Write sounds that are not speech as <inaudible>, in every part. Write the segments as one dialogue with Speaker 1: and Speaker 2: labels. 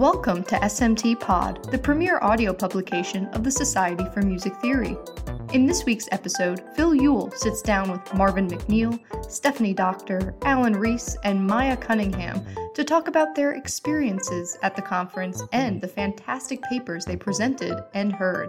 Speaker 1: Welcome to SMT Pod, the premier audio publication of the Society for Music Theory. In this week's episode, Phil Ewell sits down with Marvin McNeil, Stephanie Doktor, Alan Reese, and Maya Cunningham to talk about their experiences at the conference and the fantastic papers they presented and heard.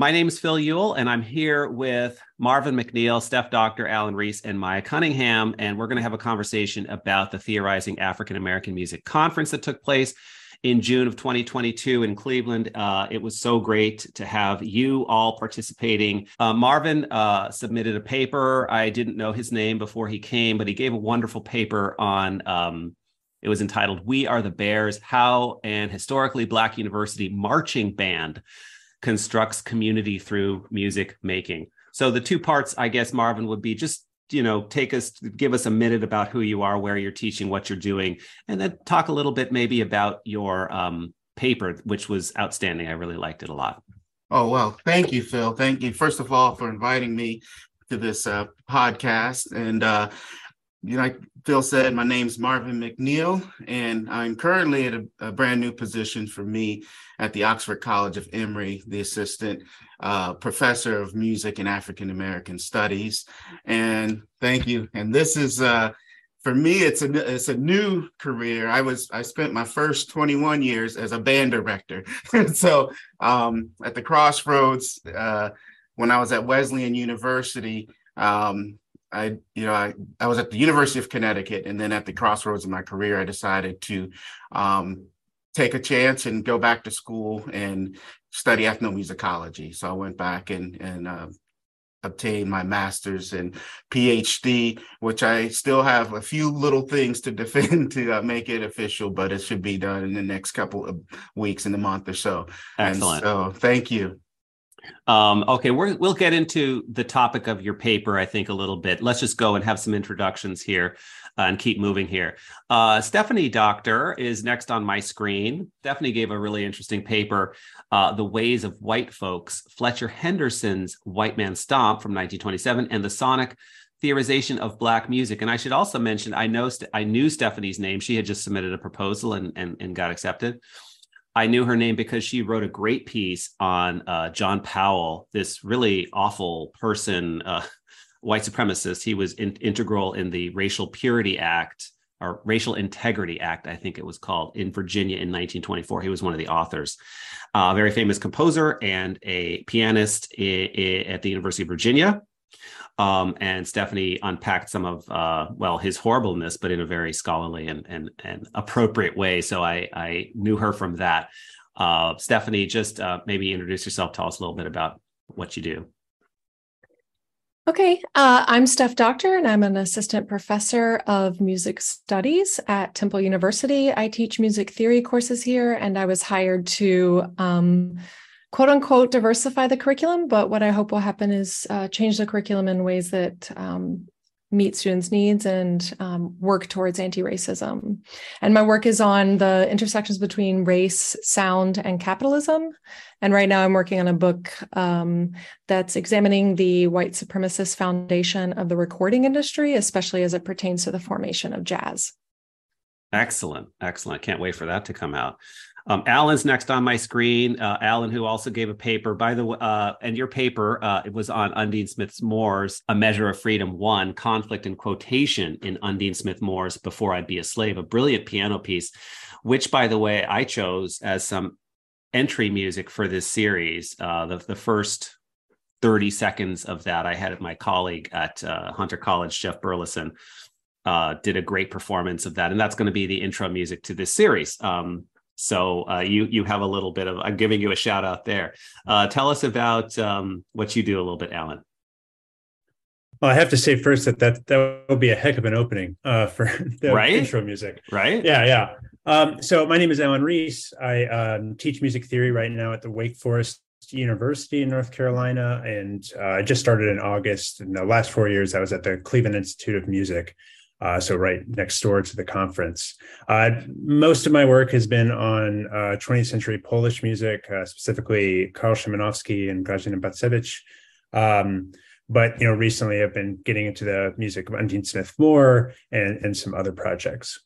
Speaker 2: My name is Phil Ewell, and I'm here with Marvin McNeil, Steph Doktor, Alan Reese, and Maya Cunningham. And we're going to have a conversation about the Theorizing African American Music Conference that took place in June of 2022 in Cleveland. Uh, it was so great to have you all participating. Uh, Marvin uh, submitted a paper. I didn't know his name before he came, but he gave a wonderful paper on. Um, it was entitled "We Are the Bears: How an Historically Black University Marching Band." Constructs community through music making. So the two parts, I guess, Marvin, would be just you know take us give us a minute about who you are where you're teaching what you're doing and then talk a little bit maybe about your um, paper which was outstanding. I really liked it a lot.
Speaker 3: Oh well thank you phil. Thank you first of all for inviting me to this uh, podcast. And uh, like Phil said, my name's Marvin McNeil, and I'm currently at a, a, brand new position for me at the Oxford College of Emory, the assistant uh, professor of music and African American studies. And thank you. And this is uh, for me, it's a it's a new career. I was I spent my first 21 years as a band director. <laughs> so um, at the Crossroads, uh, when I was at Wesleyan University. Um, I, you know, I, I was at the University of Connecticut, and then at the crossroads of my career, I decided to um, take a chance and go back to school and study ethnomusicology. So I went back and and uh, obtained my master's and PhD, which I still have a few little things to <laughs> defend to uh, make it official, but it should be done in the next couple of weeks in a month or so.
Speaker 2: Excellent.
Speaker 3: And so, thank you.
Speaker 2: Um, okay, we will get into the topic of your paper, I think, a little bit. Let's just go and have some introductions here uh, and keep moving here. Uh, Stephanie Doktor is next on my screen. Stephanie gave a really interesting paper, uh, The Ways of White Folks, Fletcher Henderson's White Man Stomp from 1927, and the Sonic theorization of black music and i should also mention i know i knew stephanie's name she had just submitted a proposal and, and, and got accepted I knew her name because she wrote a great piece on uh, John Powell, this really awful person, uh, <laughs> white supremacist. He was in- integral in the Racial Purity Act or Racial Integrity Act, I think it was called, in Virginia in 1924. He was one of the authors. Uh, a very famous composer and a pianist I- I- at the University of Virginia. Um, and Stephanie unpacked some of uh, well his horribleness, but in a very scholarly and and, and appropriate way. So I I knew her from that. Uh, Stephanie, just uh, maybe introduce yourself. Tell us a little bit about what you do.
Speaker 4: Okay, uh, I'm Steph Doktor, and I'm an assistant professor of music studies at Temple University. I teach music theory courses here, and I was hired to um, quote unquote diversify the curriculum, but what I hope will happen is uh, change the curriculum in ways that um, meet students' needs and um, work towards anti-racism. And my work is on the intersections between race, sound, and capitalism. And right now, I'm working on a book um, that's examining the white supremacist foundation of the recording industry, especially as it pertains to the formation of jazz.
Speaker 2: Excellent, excellent. Can't wait for that to come out. Um, Alan's next on my screen. Uh, Alan, who also gave a paper, by the way, uh, and your paper, uh, it was on Undine Smith Moore's A Measure of Freedom One, Conflict and Quotation in Undine Smith Moore's Before I'd Be a Slave, a brilliant piano piece, which, by the way, I chose as some entry music for this series. Uh, the, the first 30 seconds of that I had my colleague at uh, Hunter College, Jeff Burleson, uh, did a great performance of that. And that's going to be the intro music to this series. Um, so uh, you you have a little bit of I'm giving you a shout out there. Uh, tell us about um, what you do a little bit, Alan.
Speaker 5: Well, I have to say first that that that will be a heck of an opening uh, for <laughs> the
Speaker 2: right?
Speaker 5: intro music.
Speaker 2: Right?
Speaker 5: Yeah, yeah. Um, so my name is Alan Reese. I um, teach music theory right now at the Wake Forest University in North Carolina, and uh, I just started in August. In the last four years, I was at the Cleveland Institute of Music, uh, so right next door to the conference. Uh, most of my work has been on 20th uh, century Polish music, uh, specifically Karl Szymanowski and Grażyna Bacewicz. Um, but you know, recently I've been getting into the music of Undine Smith Moore and and some other projects.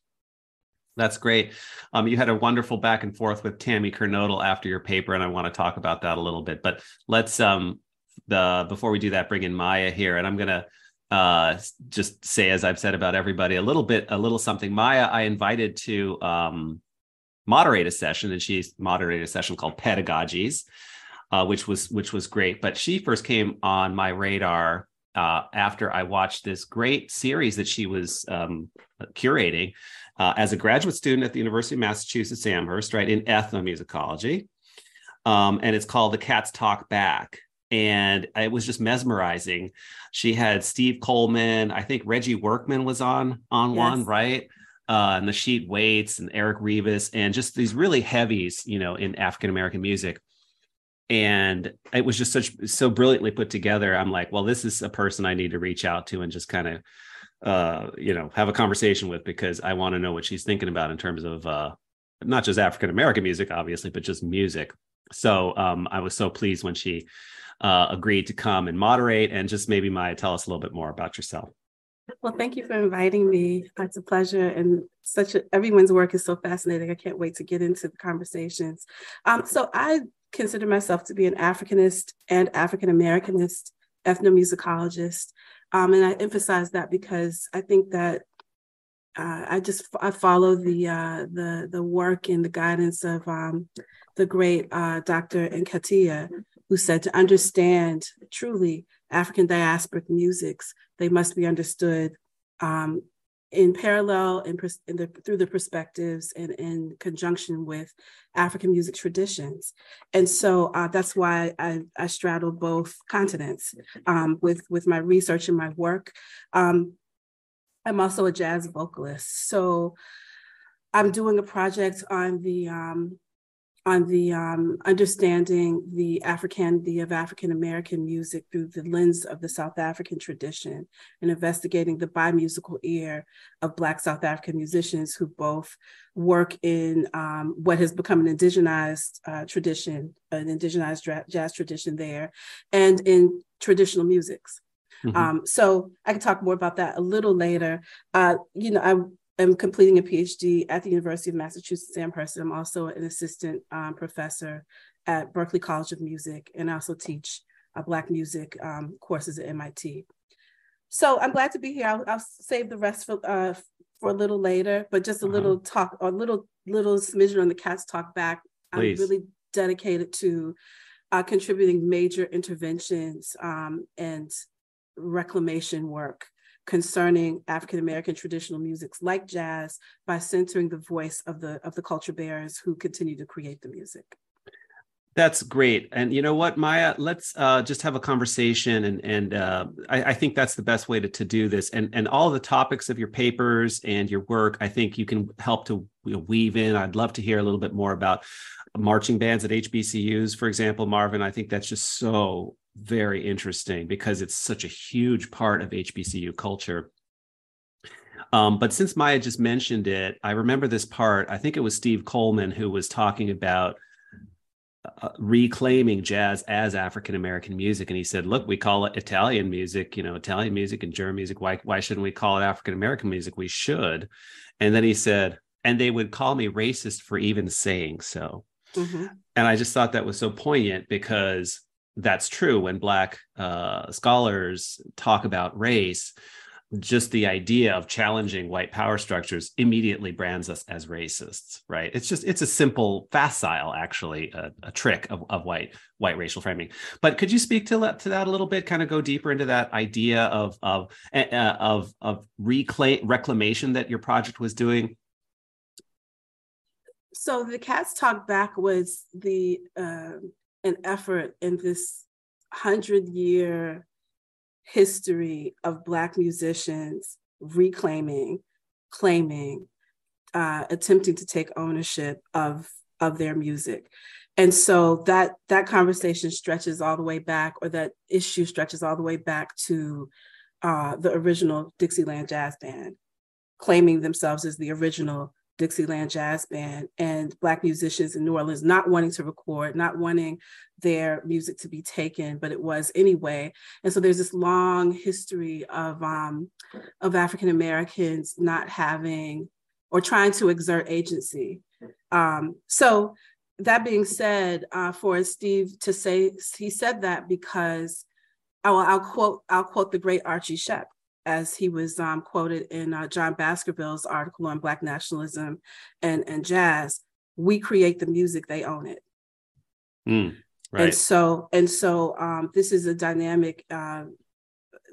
Speaker 2: That's great. Um, you had a wonderful back and forth with Tammy Kernodle after your paper, and I want to talk about that a little bit. But let's um, the before we do that, bring in Maya here, and I'm gonna uh, just say, as I've said about everybody, a little bit, a little something. Maya, I invited to um, moderate a session, and she moderated a session called Pedagogies, uh, which was which was great. But she first came on my radar uh, after I watched this great series that she was um, curating uh, as a graduate student at the University of Massachusetts Amherst, right, in ethnomusicology. Um, and it's called The Cats Talk Back. And it was just mesmerizing. She had Steve Coleman, I think Reggie Workman was on on yes. one, right? Uh, and Nasheet Waits and Eric Revis, and just these really heavies, you know, in African American music. And it was just such so brilliantly put together. I'm like, well, this is a person I need to reach out to and just kind of uh, you know, have a conversation with because I want to know what she's thinking about in terms of uh, not just African American music, obviously, but just music. So um, I was so pleased when she uh, agreed to come and moderate. And just maybe Maya, tell us a little bit more about yourself.
Speaker 6: Well, thank you for inviting me. It's a pleasure, and such a, everyone's work is so fascinating. I can't wait to get into the conversations. Um, so I consider myself to be an Africanist and African Americanist ethnomusicologist. Um, and I emphasize that because I think that uh, I just I follow the uh, the the work and the guidance of um, the great uh, Dr. Nketia, who said to understand truly African diasporic musics, they must be understood um, in parallel and through the perspectives and in conjunction with African music traditions. And so uh, that's why I, I, straddle both continents um, with, with my research and my work. Um, I'm also a jazz vocalist. So I'm doing a project on the um, on the um, understanding the Africanity of African American music through the lens of the South African tradition and investigating the bimusical ear of Black South African musicians who both work in um, what has become an indigenized uh, tradition, an indigenized jazz tradition there, and in traditional musics. Mm-hmm. Um, so I can talk more about that a little later. Uh, you know, I am completing a PhD at the University of Massachusetts Amherst. I'm also an assistant um, professor at Berklee College of Music, and I also teach uh, Black music um, courses at MIT. So I'm glad to be here. I'll, I'll save the rest for uh, for a little later, but just a uh-huh. little talk, a little little smidgen on the Cats Talk Back. Please. I'm really dedicated to uh, contributing major interventions um, and reclamation work concerning African American traditional musics like jazz by centering the voice of the of the culture bearers who continue to create the music.
Speaker 2: That's great. And you know what, Maya, let's uh, just have a conversation. And, and uh, I, I, think that's the best way to, to do this. And, and all the topics of your papers and your work, I think you can help to weave in. I'd love to hear a little bit more about marching bands at HBCUs, for example, Marvin. I think that's just so very interesting because it's such a huge part of HBCU culture. Um, but since Maya just mentioned it, I remember this part. I think it was Steve Coleman who was talking about uh, reclaiming jazz as African American music, and he said, "Look, we call it Italian music, you know, Italian music and German music. Why why shouldn't we call it African American music? We should." And then he said, "And they would call me racist for even saying so." Mm-hmm. And I just thought that was so poignant because that's true when black uh, scholars talk about race just the idea of challenging white power structures immediately brands us as racists right? It's just it's a simple facile actually a, a trick of, of white white racial framing. But could you speak to that to that a little bit kind of go deeper into that idea of of uh, of of reclaim reclamation that your project was doing?
Speaker 6: So the cats talk back was the uh, an effort in this hundred year history of Black musicians reclaiming, claiming, uh, attempting to take ownership of of their music. And so that that conversation stretches all the way back or that issue stretches all the way back to uh, the original dixieland jazz band claiming themselves as the original dixieland jazz band and black musicians in new orleans not wanting to record not wanting their music to be taken but it was anyway. And so there's this long history of um, of african americans not having or trying to exert agency. Um, so that being said, uh, for Steve to say he said that because I'll, I'll quote I'll quote the great Archie Shepp as he was um, quoted in uh, John Baskerville's article on Black nationalism and and jazz. We create the music, they own it.
Speaker 2: Mm, right.
Speaker 6: And so and so um, this is a dynamic uh,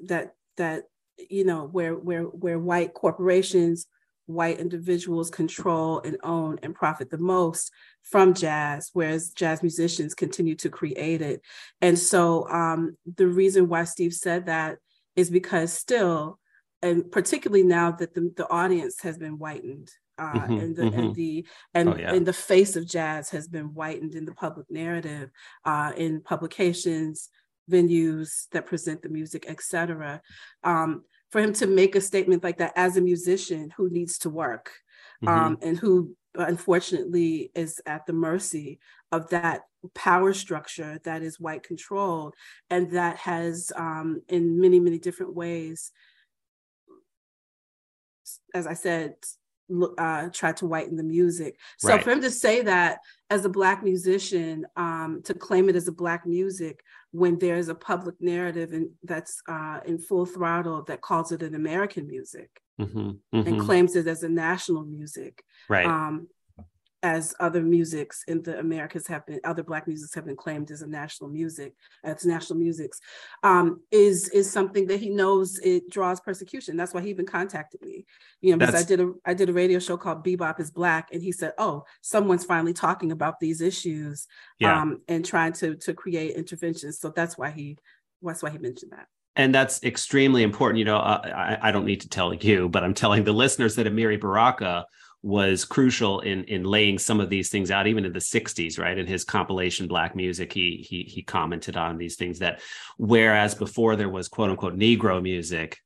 Speaker 6: that that you know where where where white corporations white individuals control and own and profit the most from jazz, whereas jazz musicians continue to create it. And so um, the reason why Steve said that is because still, and particularly now that the, the audience has been whitened. Uh, mm-hmm, and the mm-hmm. and the and, oh, yeah. and the face of jazz has been whitened in the public narrative, uh, in publications, venues that present the music, etc. Um, for him to make a statement like that as a musician who needs to work mm-hmm. um, and who unfortunately is at the mercy of that power structure that is white controlled and that has um, in many many different ways as i said uh, tried to whiten the music. So right. for him to say that as a black musician, um, to claim it as a black music when there's a public narrative and that's uh, in full throttle that calls it an American music mm-hmm. Mm-hmm. and claims it as a national music,
Speaker 2: right? Um,
Speaker 6: as other musics in the Americas have been, other Black musics have been claimed as a national music, as national musics, um, is is something that he knows it draws persecution. That's why he even contacted me. You know, because That's... I did a I did a radio show called Bebop is Black, and he said, "Oh, someone's finally talking about these issues, yeah. um, and trying to to create interventions." So that's why he that's why he mentioned that
Speaker 2: and that's extremely important. You know, uh, I, I, don't need to tell you, but I'm telling the listeners that Amiri Baraka was crucial in in laying some of these things out even in the 60s right? In his compilation black music he he he commented on these things that whereas before there was quote unquote negro music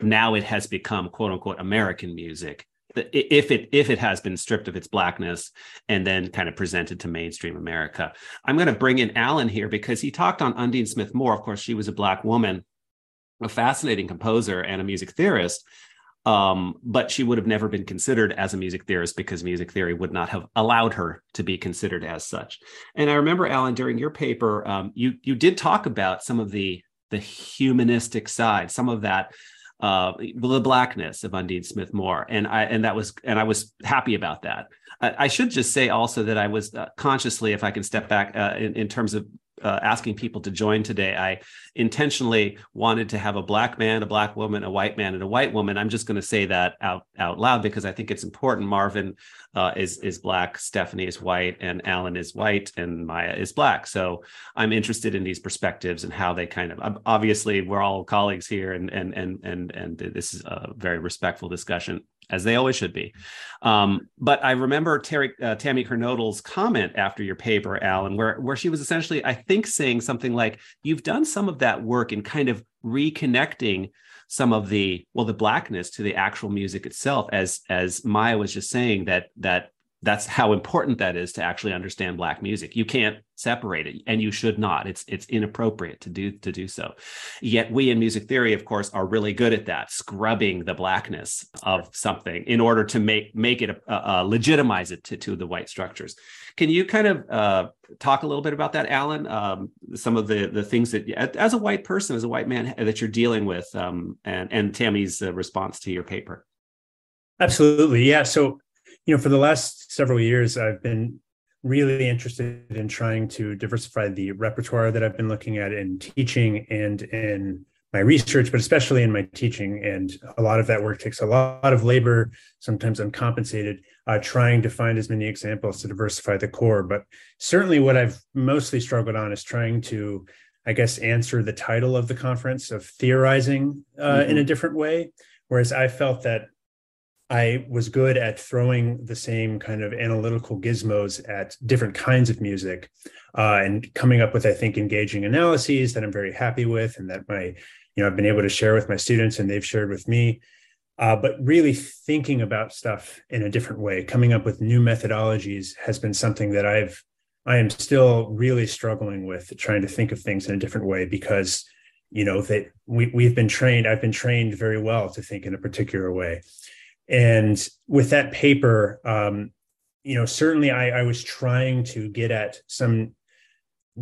Speaker 2: now it has become quote unquote american music. If it if it has been stripped of its blackness and then kind of presented to mainstream america. I'm going to bring in alan here because he talked on undine smith moore. Of course she was a black woman a fascinating composer and a music theorist um, but she would have never been considered as a music theorist because music theory would not have allowed her to be considered as such. And I remember, Alan, during your paper, um, you you did talk about some of the the humanistic side, some of that uh, the blackness of Undine Smith Moore, and I and that was and I was happy about that. I, I should just say also that I was uh, consciously, if I can step back uh, in, in terms of uh, asking people to join today, I intentionally wanted to have a black man, a black woman, a white man, and a white woman. I'm just going to say that out out loud because I think it's important. Marvin uh, is is black, Stephanie is white, and Alan is white, and Maya is black. So I'm interested in these perspectives and how they kind of obviously we're all colleagues here, and and and and and this is a very respectful discussion as they always should be. Um, but I remember Terry, uh, Tammy Kernodle's comment after your paper, Alan, where where she was essentially, I think, saying something like, "You've done some of that work in kind of reconnecting." some of the well the blackness to the actual music itself as as maya was just saying that that that's how important that is to actually understand black music. You can't separate it and you should not. It's it's inappropriate to do to do so. Yet we in music theory of course are really good at that scrubbing the blackness of something in order to make make it legitimize it to, to the white structures. Can you kind of uh, talk a little bit about that alan? Um, some of the the things that as a white person as a white man that you're dealing with um, and and tammy's uh, response to your paper.
Speaker 5: Absolutely. Yeah. So you know, for the last several years, I've been really interested in trying to diversify the repertoire that I've been looking at in teaching and in my research, but especially in my teaching. And a lot of that work takes a lot of labor, sometimes uncompensated, uh, trying to find as many examples to diversify the core. But certainly, what I've mostly struggled on is trying to I guess, answer the title of the conference of theorizing uh, mm-hmm. in a different way. Whereas I felt that I was good at throwing the same kind of analytical gizmos at different kinds of music uh, and coming up with, I think, engaging analyses that I'm very happy with and that my, you know, I've been able to share with my students and they've shared with me. Uh, but really thinking about stuff in a different way, coming up with new methodologies has been something that I've I am still really struggling with trying to think of things in a different way because you know that we we've been trained I've been trained very well to think in a particular way and with that paper um, you know certainly I, I was trying to get at some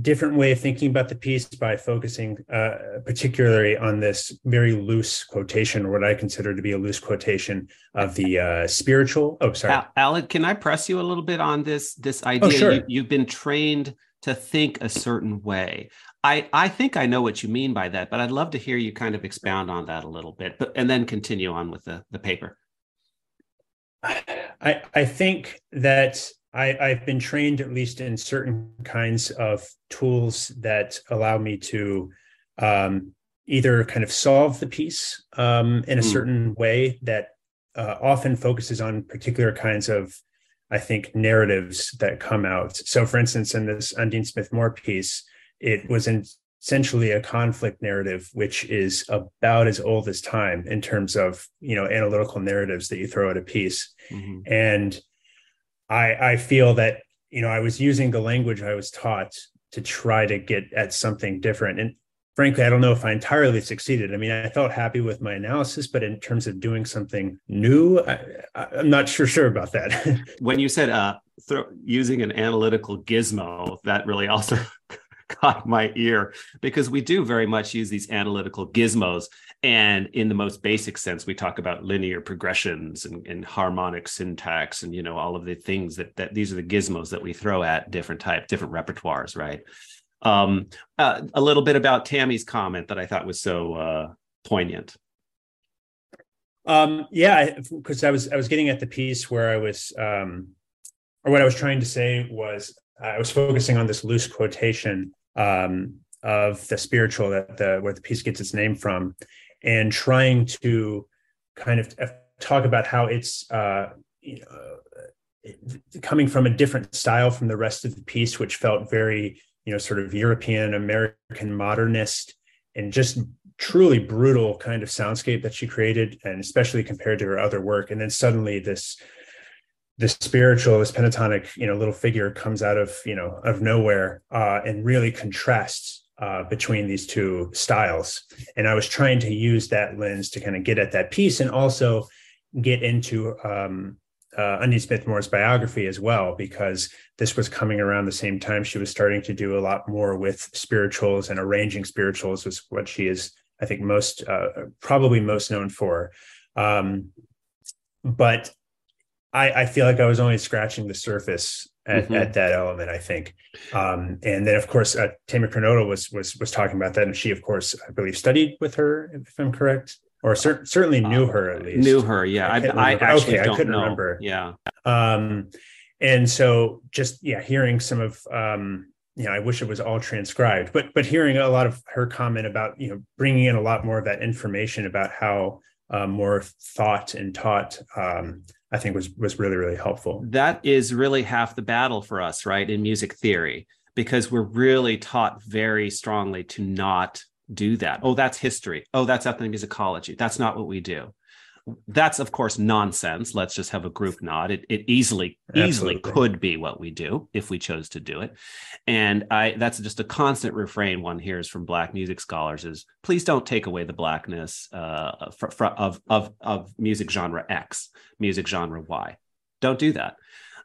Speaker 5: different way of thinking about the piece by focusing uh, particularly on this very loose quotation, or what I consider to be a loose quotation of the uh, spiritual. Oh, sorry,
Speaker 2: Alan. Can I press you a little bit on this this idea? Oh,
Speaker 5: sure.
Speaker 2: you, you've been trained to think a certain way. I, I think I know what you mean by that, but I'd love to hear you kind of expound on that a little bit, but and then continue on with the, the paper.
Speaker 5: I I think that I, I've been trained at least in certain kinds of tools that allow me to um, either kind of solve the piece um, in a mm. certain way that uh, often focuses on particular kinds of, I think, narratives that come out. So, for instance, in this Undine Smith Moore piece, it was in, essentially a conflict narrative, which is about as old as time in terms of you know analytical narratives that you throw at a piece, mm-hmm. and I, I feel that you know I was using the language I was taught to try to get at something different. And frankly, I don't know if I entirely succeeded. I mean, I felt happy with my analysis, but in terms of doing something new, I, am not sure sure about that. <laughs>
Speaker 2: when you said uh, throw, using an analytical gizmo, that really also caught my ear because we do very much use these analytical gizmos. And in the most basic sense we talk about linear progressions and, and, harmonic syntax and you know all of the things that that these are the gizmos that we throw at different type different repertoires right? Um, uh, a little bit about tammy's comment that i thought was so uh, poignant.
Speaker 5: Um, yeah because I, I was i was getting at the piece where i was um, or what i was trying to say was i was focusing on this loose quotation um, of the spiritual that the where the piece gets its name from and trying to kind of talk about how it's uh, you know, coming from a different style from the rest of the piece, which felt very you know sort of European American modernist and just truly brutal kind of soundscape that she created, and especially compared to her other work. And then suddenly this this spiritual, this pentatonic, you know, little figure comes out of you know of nowhere uh, and really contrasts uh, between these two styles. And I was trying to use that lens to kind of get at that piece and also get into um, uh, Undine Smith Moore's biography as well, because this was coming around the same time she was starting to do a lot more with spirituals and arranging spirituals, was what she is, I think, most uh, probably most known for. Um, but I, I feel like I was only scratching the surface at, mm-hmm. at that element, I think. Um, and then, of course, uh, Tammy Kernodle was was was talking about that, and she, of course, I believe, studied with her, if I'm correct, or cer- certainly knew her at least.
Speaker 2: Knew her, yeah. I, I, I actually okay, I couldn't know. remember.
Speaker 5: Yeah. Um, and so, just yeah, hearing some of um, you know, I wish it was all transcribed, but but hearing a lot of her comment about you know bringing in a lot more of that information about how uh, more thought and taught um, I think was was really really helpful.
Speaker 2: That is really half the battle for us, right, in music theory, because we're really taught very strongly to not do that. Oh, that's history. Oh, that's ethnomusicology. That's not what we do that's of course nonsense let's just have a group nod it, it easily Absolutely. easily could be what we do if we chose to do it and i that's just a constant refrain one hears from black music scholars is please don't take away the blackness uh, for, for, of, of, of music genre x music genre y don't do that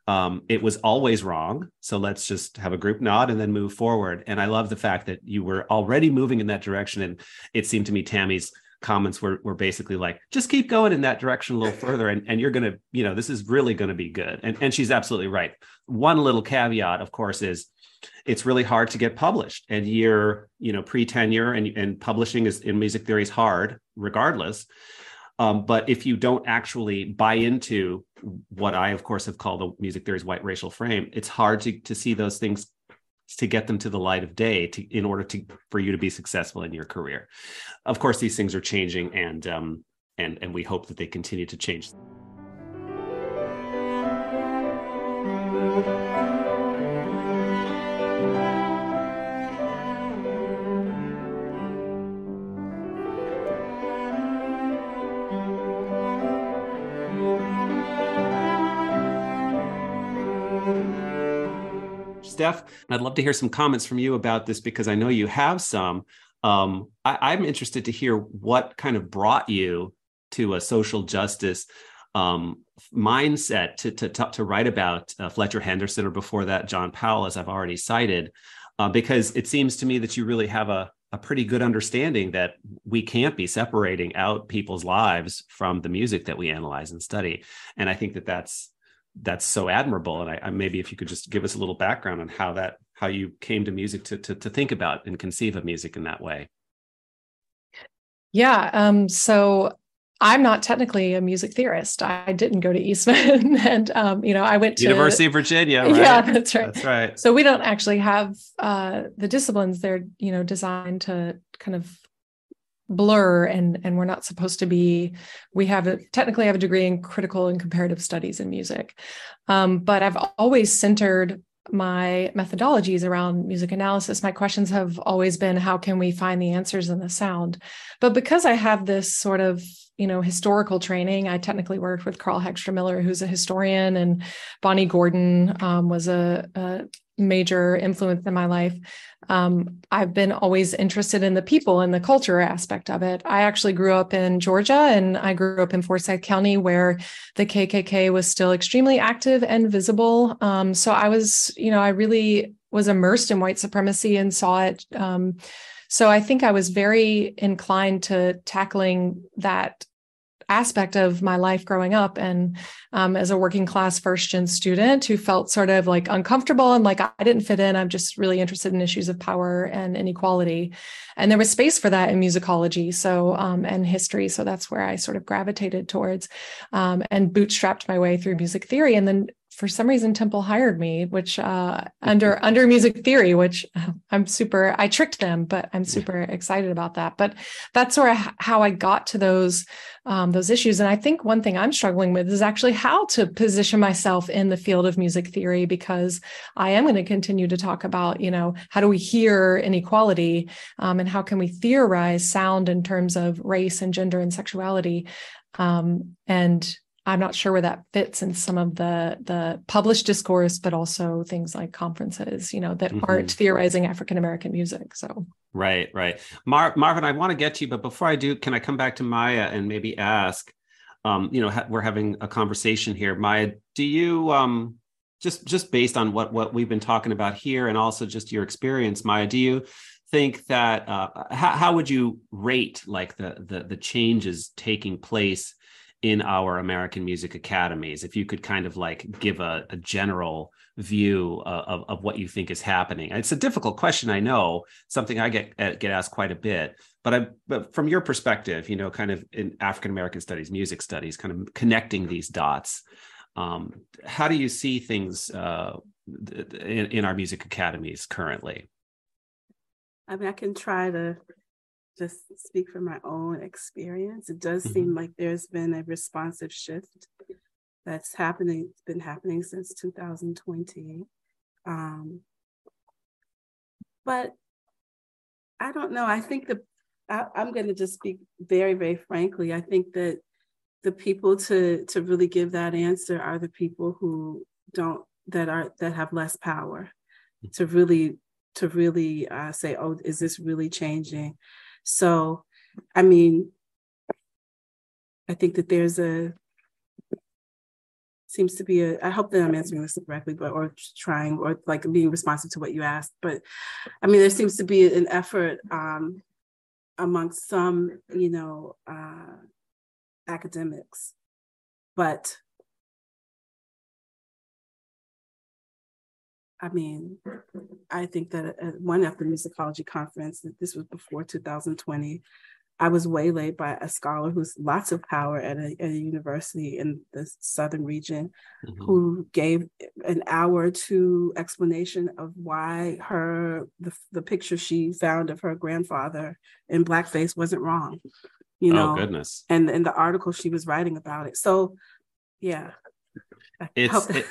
Speaker 2: um, it was always wrong. So let's just have a group nod and then move forward. And I love the fact that you were already moving in that direction. And it seemed to me Tammy's comments were, were basically like, just keep going in that direction a little further. And, and you're going to, you know, this is really going to be good. And, and she's absolutely right. One little caveat, of course, is it's really hard to get published and you're, you know, pre-tenure and, and publishing is in music theory is hard regardless. Um, but if you don't actually buy into what I, of course, have called the music theory's white racial frame, it's hard to, to see those things to get them to the light of day to, in order to for you to be successful in your career. Of course, these things are changing, and um, and and we hope that they continue to change. Steph, I'd love to hear some comments from you about this because I know you have some. Um, I, am interested to hear what kind of brought you to a social justice um, mindset to, to, to, write about uh, Fletcher Henderson or before that, John Powell, as I've already cited, uh, because it seems to me that you really have a, a pretty good understanding that we can't be separating out people's lives from the music that we analyze and study. And I think that that's that's so admirable. And I, I, maybe if you could just give us a little background on how that how you came to music to to, to think about and conceive of music in that way.
Speaker 4: Yeah. Um, so I'm not technically a music theorist. I didn't go to Eastman, <laughs> and um, you know, I went to
Speaker 2: University of Virginia. <laughs> Right?
Speaker 4: Yeah, that's right.
Speaker 2: That's right.
Speaker 4: So we don't actually have uh, the disciplines. They're you know designed to kind of blur and and we're not supposed to be we have a technically have a degree in critical and comparative studies in music. Um, but i've always centered my methodologies around music analysis. My questions have always been how can we find the answers in the sound? But because i have this sort of you know historical training i technically worked with karl hagstrom miller who's a historian and bonnie gordon um, was a, a major influence in my life. Um, I've been always interested in the people and the culture aspect of it. I actually grew up in Georgia and I grew up in Forsyth County where the KKK was still extremely active and visible. Um, so I was, you know, I really was immersed in white supremacy and saw it. Um, so I think I was very inclined to tackling that aspect of my life growing up. And um, as a working class first gen student who felt sort of like uncomfortable and like i didn't fit in i'm just really interested in issues of power and inequality. And there was space for that in musicology. So um, and history. So that's where i sort of gravitated towards um, and bootstrapped my way through music theory. And then for some reason temple hired me which uh, <laughs> under under music theory which <laughs> i'm super i tricked them but i'm super excited about that. But that's sort of how i got to those um, those issues. And i think one thing i'm struggling with is actually how to position myself in the field of music theory because i am going to continue to talk about you know how do we hear inequality um, and how can we theorize sound in terms of race and gender and sexuality um, and I'm not sure where that fits in some of the the published discourse, but also things like conferences, you know, that mm-hmm. aren't theorizing African American music. So
Speaker 2: right, right, Mar- Marvin, I want to get to you, but before I do, can I come back to Maya and maybe ask? Um, you know, ha- we're having a conversation here. Maya, do you um, just just based on what what we've been talking about here, and also just your experience, Maya, do you think that uh, how, how would you rate like the the the changes taking place? In our American music academies, if you could kind of like give a, a general view uh, of, of what you think is happening. It's a difficult question, I know, something I get uh, get asked quite a bit. But I, but from your perspective, you know, kind of in African American studies, music studies, kind of connecting these dots, um, how do you see things uh, in, in our music academies currently?
Speaker 6: I mean, I can try to just speak from my own experience, it does mm-hmm. seem like there's been a responsive shift that's happening, it's been happening since 2020. Um, but I don't know. I think the I, I'm going to just speak very, very frankly. I think that the people to to really give that answer are the people who don't that are that have less power to really to really uh, say, oh, is this really changing? So, I mean, I think that there's a seems to be a i hope that i'm answering this correctly but or trying or like being responsive to what you asked but i mean there seems to be an effort um amongst some you know uh academics but I mean, I think that at one at the musicology conference, this was before 2020, I was waylaid by a scholar who's lots of power at a, at a university in the southern region, mm-hmm. who gave an hour to explanation of why her the, the picture she found of her grandfather in blackface wasn't wrong. You oh, know,
Speaker 2: oh, goodness.
Speaker 6: And in the article she was writing about it. So, yeah,
Speaker 2: it's. It,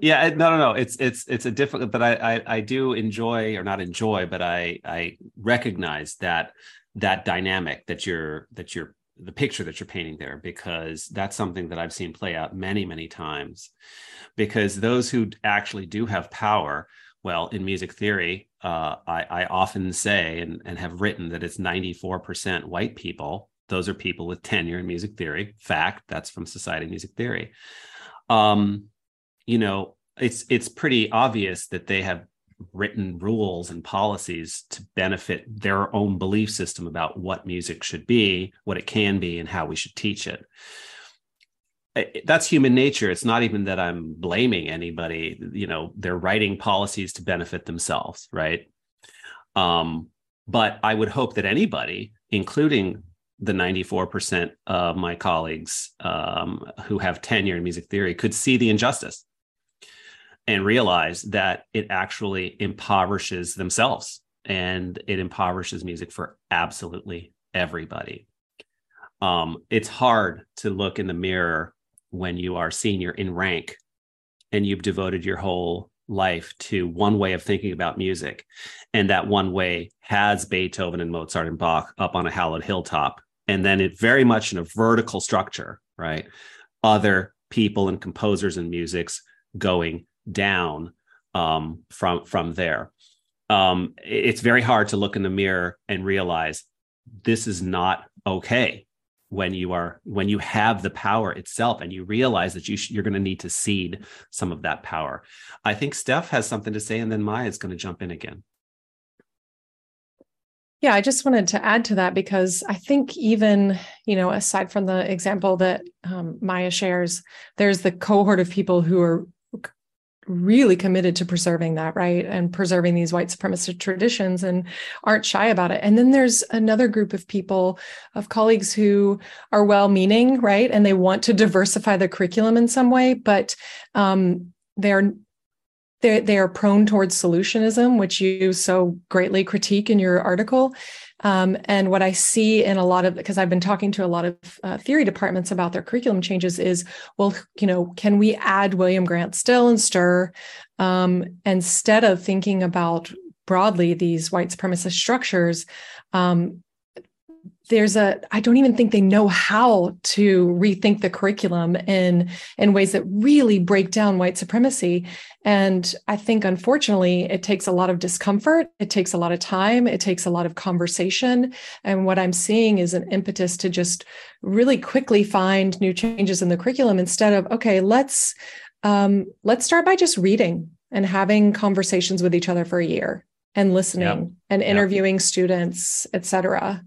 Speaker 2: yeah no no no it's it's it's a difficult but I, I i do enjoy or not enjoy but i i recognize that that dynamic that you're that you're the picture that you're painting there because that's something that I've seen play out many many times. Because those who actually do have power well in music theory uh, I, I often say and, and have written that it's 94% white people. Those are people with tenure in music theory. Fact that's from society music theory. Um, you know it's it's pretty obvious that they have written rules and policies to benefit their own belief system about what music should be, what it can be, and how we should teach it. That's human nature. It's not even that I'm blaming anybody. You know, they're writing policies to benefit themselves, right? Um, but I would hope that anybody, including the 94% of my colleagues um, who have tenure in music theory, could see the injustice and realize that it actually impoverishes themselves and it impoverishes music for absolutely everybody. Um, it's hard to look in the mirror when you are senior in rank and you've devoted your whole life to one way of thinking about music. And that one way has Beethoven and Mozart and Bach up on a hallowed hilltop. And then it very much in a vertical structure, right? Other people and composers and musics going down um, from from there. Um, it's very hard to look in the mirror and realize this is not okay when you are when you have the power itself and you realize that you sh- you're going to need to cede some of that power. I think Steph has something to say, and then Maya is going to jump in again.
Speaker 4: Yeah, I just wanted to add to that because I think even, you know, aside from the example that um, Maya shares, there's the cohort of people who are really committed to preserving that right? And preserving these white supremacist traditions and aren't shy about it. And then there's another group of people of colleagues who are well meaning right? And they want to diversify the curriculum in some way but um, they're they they are prone towards solutionism which you so greatly critique in your article um, and what I see in a lot of, because I've been talking to a lot of uh, theory departments about their curriculum changes, is well, you know, can we add William Grant Still and Stir um, instead of thinking about broadly these white supremacist structures? Um, there's a i don't even think they know how to rethink the curriculum in in ways that really break down white supremacy and i think unfortunately it takes a lot of discomfort it takes a lot of time it takes a lot of conversation and what i'm seeing is an impetus to just really quickly find new changes in the curriculum instead of okay let's um, let's start by just reading and having conversations with each other for a year and listening yep. and interviewing yep. students et cetera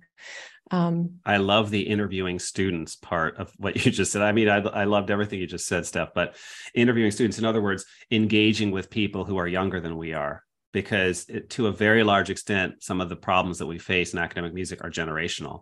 Speaker 2: um, I love the interviewing students part of what you just said. I mean, I, I loved everything you just said, Steph, but interviewing students, in other words, engaging with people who are younger than we are, because it, to a very large extent, some of the problems that we face in academic music are generational,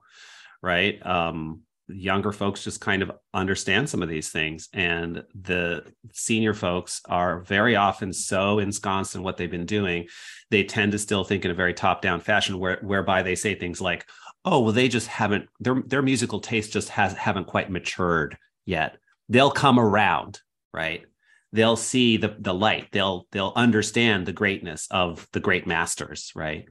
Speaker 2: right? Um, younger folks just kind of understand some of these things and the senior folks are very often so ensconced in what they've been doing they tend to still think in a very top down fashion where, whereby they say things like oh well they just haven't their their musical taste just has haven't quite matured yet. They'll come around right? They'll see the the light. They'll they'll understand the greatness of the great masters right?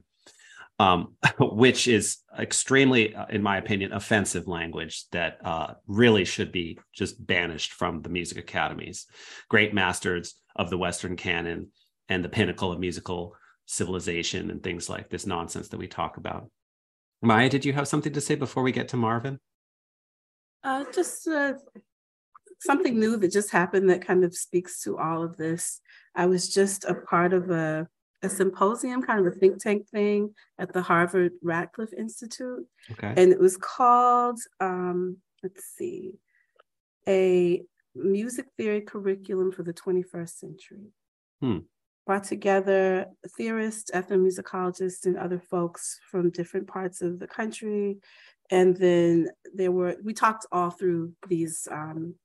Speaker 2: Um, <laughs> which is extremely uh, in my opinion offensive language that uh, really should be just banished from the music academies. Great masters of the western canon and the pinnacle of musical civilization and things like this nonsense that we talk about Maya, did you have something to say before we get to Marvin?
Speaker 6: Uh, just uh, something new that just happened that kind of speaks to all of this. I was just a part of a, a symposium, kind of a think tank thing at the Harvard Radcliffe Institute. Okay. And it was called, um, let's see, a music theory curriculum for the 21st century. Hmm brought together theorists, ethnomusicologists, and other folks from different parts of the country. And then there were we talked all through these um,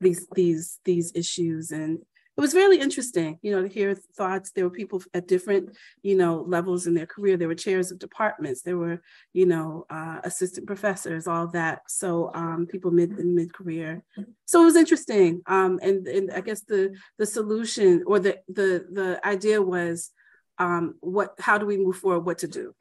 Speaker 6: these these these issues and it was really interesting, you know, to hear thoughts. There were people at different, you know, levels in their career. There were chairs of departments. There were, you know, uh, assistant professors, all that. So um, people mid in mid career. So it was interesting. Um, and and I guess the the solution or the the the idea was, um, what how do we move forward? What to do?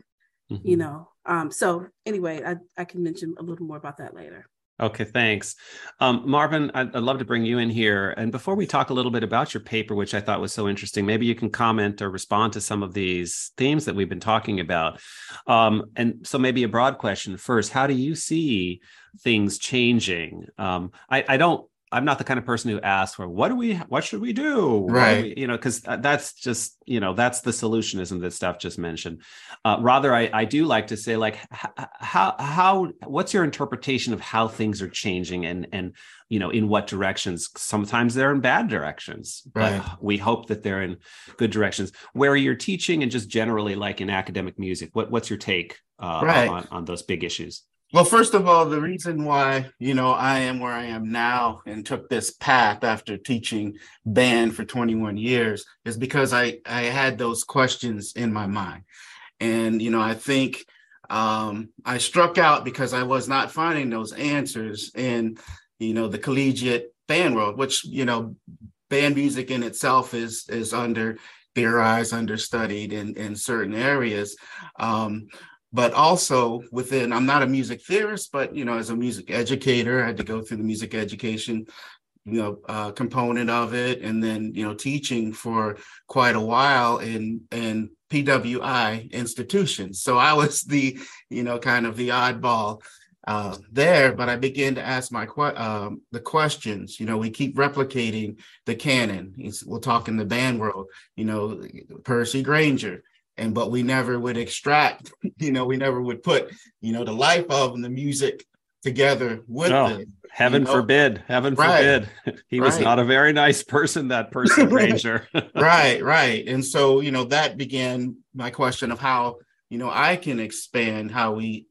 Speaker 6: Mm-hmm. You know. Um, so anyway, I I can mention a little more about that later.
Speaker 2: Okay, thanks. Um, Marvin, I'd, I'd, love to bring you in here. And before we talk a little bit about your paper, which I thought was so interesting, maybe you can comment or respond to some of these themes that we've been talking about. Um, and so, maybe a broad question first How do you see things changing? Um, I, I don't I'm not the kind of person who asks for what do we what should we do?
Speaker 3: Right
Speaker 2: we, you know because that's just you know that's the solutionism that Steph just mentioned? Uh, rather I, I do like to say like how how what's your interpretation of how things are changing and and you know in what directions? Sometimes they're in bad directions
Speaker 3: right.
Speaker 2: but we hope that they're in good directions. Where you're teaching and just generally like in academic music? What what's your take uh, right. on, on those big issues
Speaker 3: well, first of all, the reason why, you know, I am where I am now and took this path after teaching band for 21 years is because I, I had those questions in my mind. And, you know, I think um, I struck out because I was not finding those answers in, you know, the collegiate band world, which, you know, band music in itself is is under theorized, understudied in, in certain areas. Um, but also within i'm not a music theorist but you know as a music educator i had to go through the music education you know uh, component of it and then you know teaching for quite a while in in pwi institutions so i was the you know kind of the oddball uh, there, but I began to ask my que- um, the questions. You know, we keep replicating the canon. we'll talk in the band world. You know, Percy Grainger and but we never would extract <laughs> you know we never would put you know the life of and the music together with no, it
Speaker 2: heaven
Speaker 3: you know?
Speaker 2: forbid. Heaven right. forbid. <laughs> He was not a very nice person that person <laughs> Grainger.
Speaker 3: Right right. And so you know that began my question of how you know i can expand how we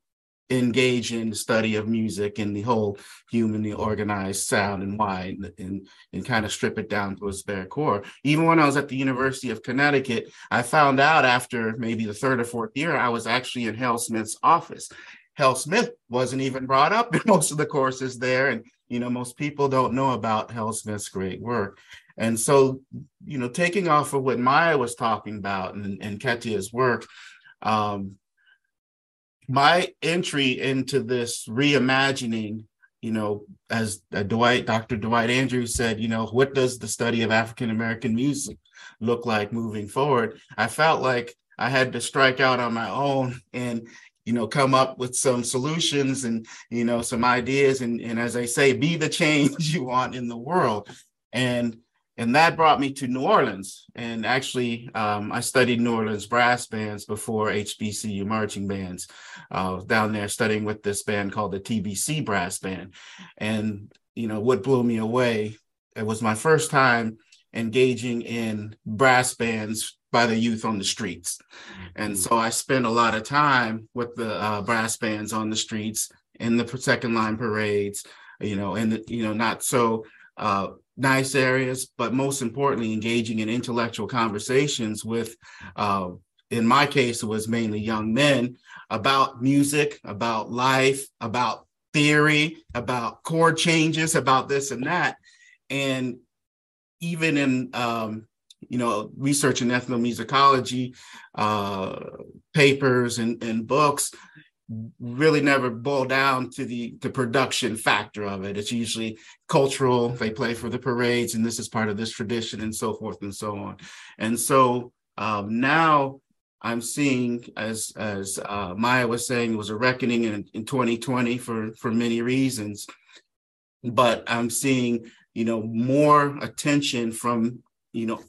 Speaker 3: engage in the study of music and the whole humanly organized sound and why and, and, and kind of strip it down to its bare core. Even when I was at the University of Connecticut, I found out after maybe the third or fourth year, I was actually in Hale Smith's office. Hale Smith wasn't even brought up <laughs> in most of the courses there. And, you know, most people don't know about Hale Smith's great work. And so, you know, taking off of what Maya was talking about and, and Nketia's work, um, my entry into this reimagining you know, as uh, Dwight, Dr. Dwight Andrews said, you know, what does the study of African American music look like moving forward? I felt like I had to strike out on my own and, you know, come up with some solutions and, you know, some ideas. And, and as I say, be the change <laughs> you want in the world. And and that brought me to New Orleans. And actually, um, I studied New Orleans brass bands before HBCU marching bands. Uh, down there studying with this band called the TBC Brass Band. And, you know, what blew me away, it was my first time engaging in brass bands by the youth on the streets. And so I spent a lot of time with the uh, brass bands on the streets in the second line parades, you know, and, you know, not so uh, nice areas, but most importantly, engaging in intellectual conversations with, uh, in my case, it was mainly young men about music, about life, about theory, about chord changes, about this and that. And even in, um, you know, research in ethnomusicology, uh, papers and, and books, really never boil down to the the production factor of it. It's usually cultural. They play for the parades, and this is part of this tradition, and so forth and so on. And so um, now I'm seeing, as as uh, Maya was saying, it was a reckoning in, in 2020 for for many reasons. But I'm seeing, you know, more attention from, you know,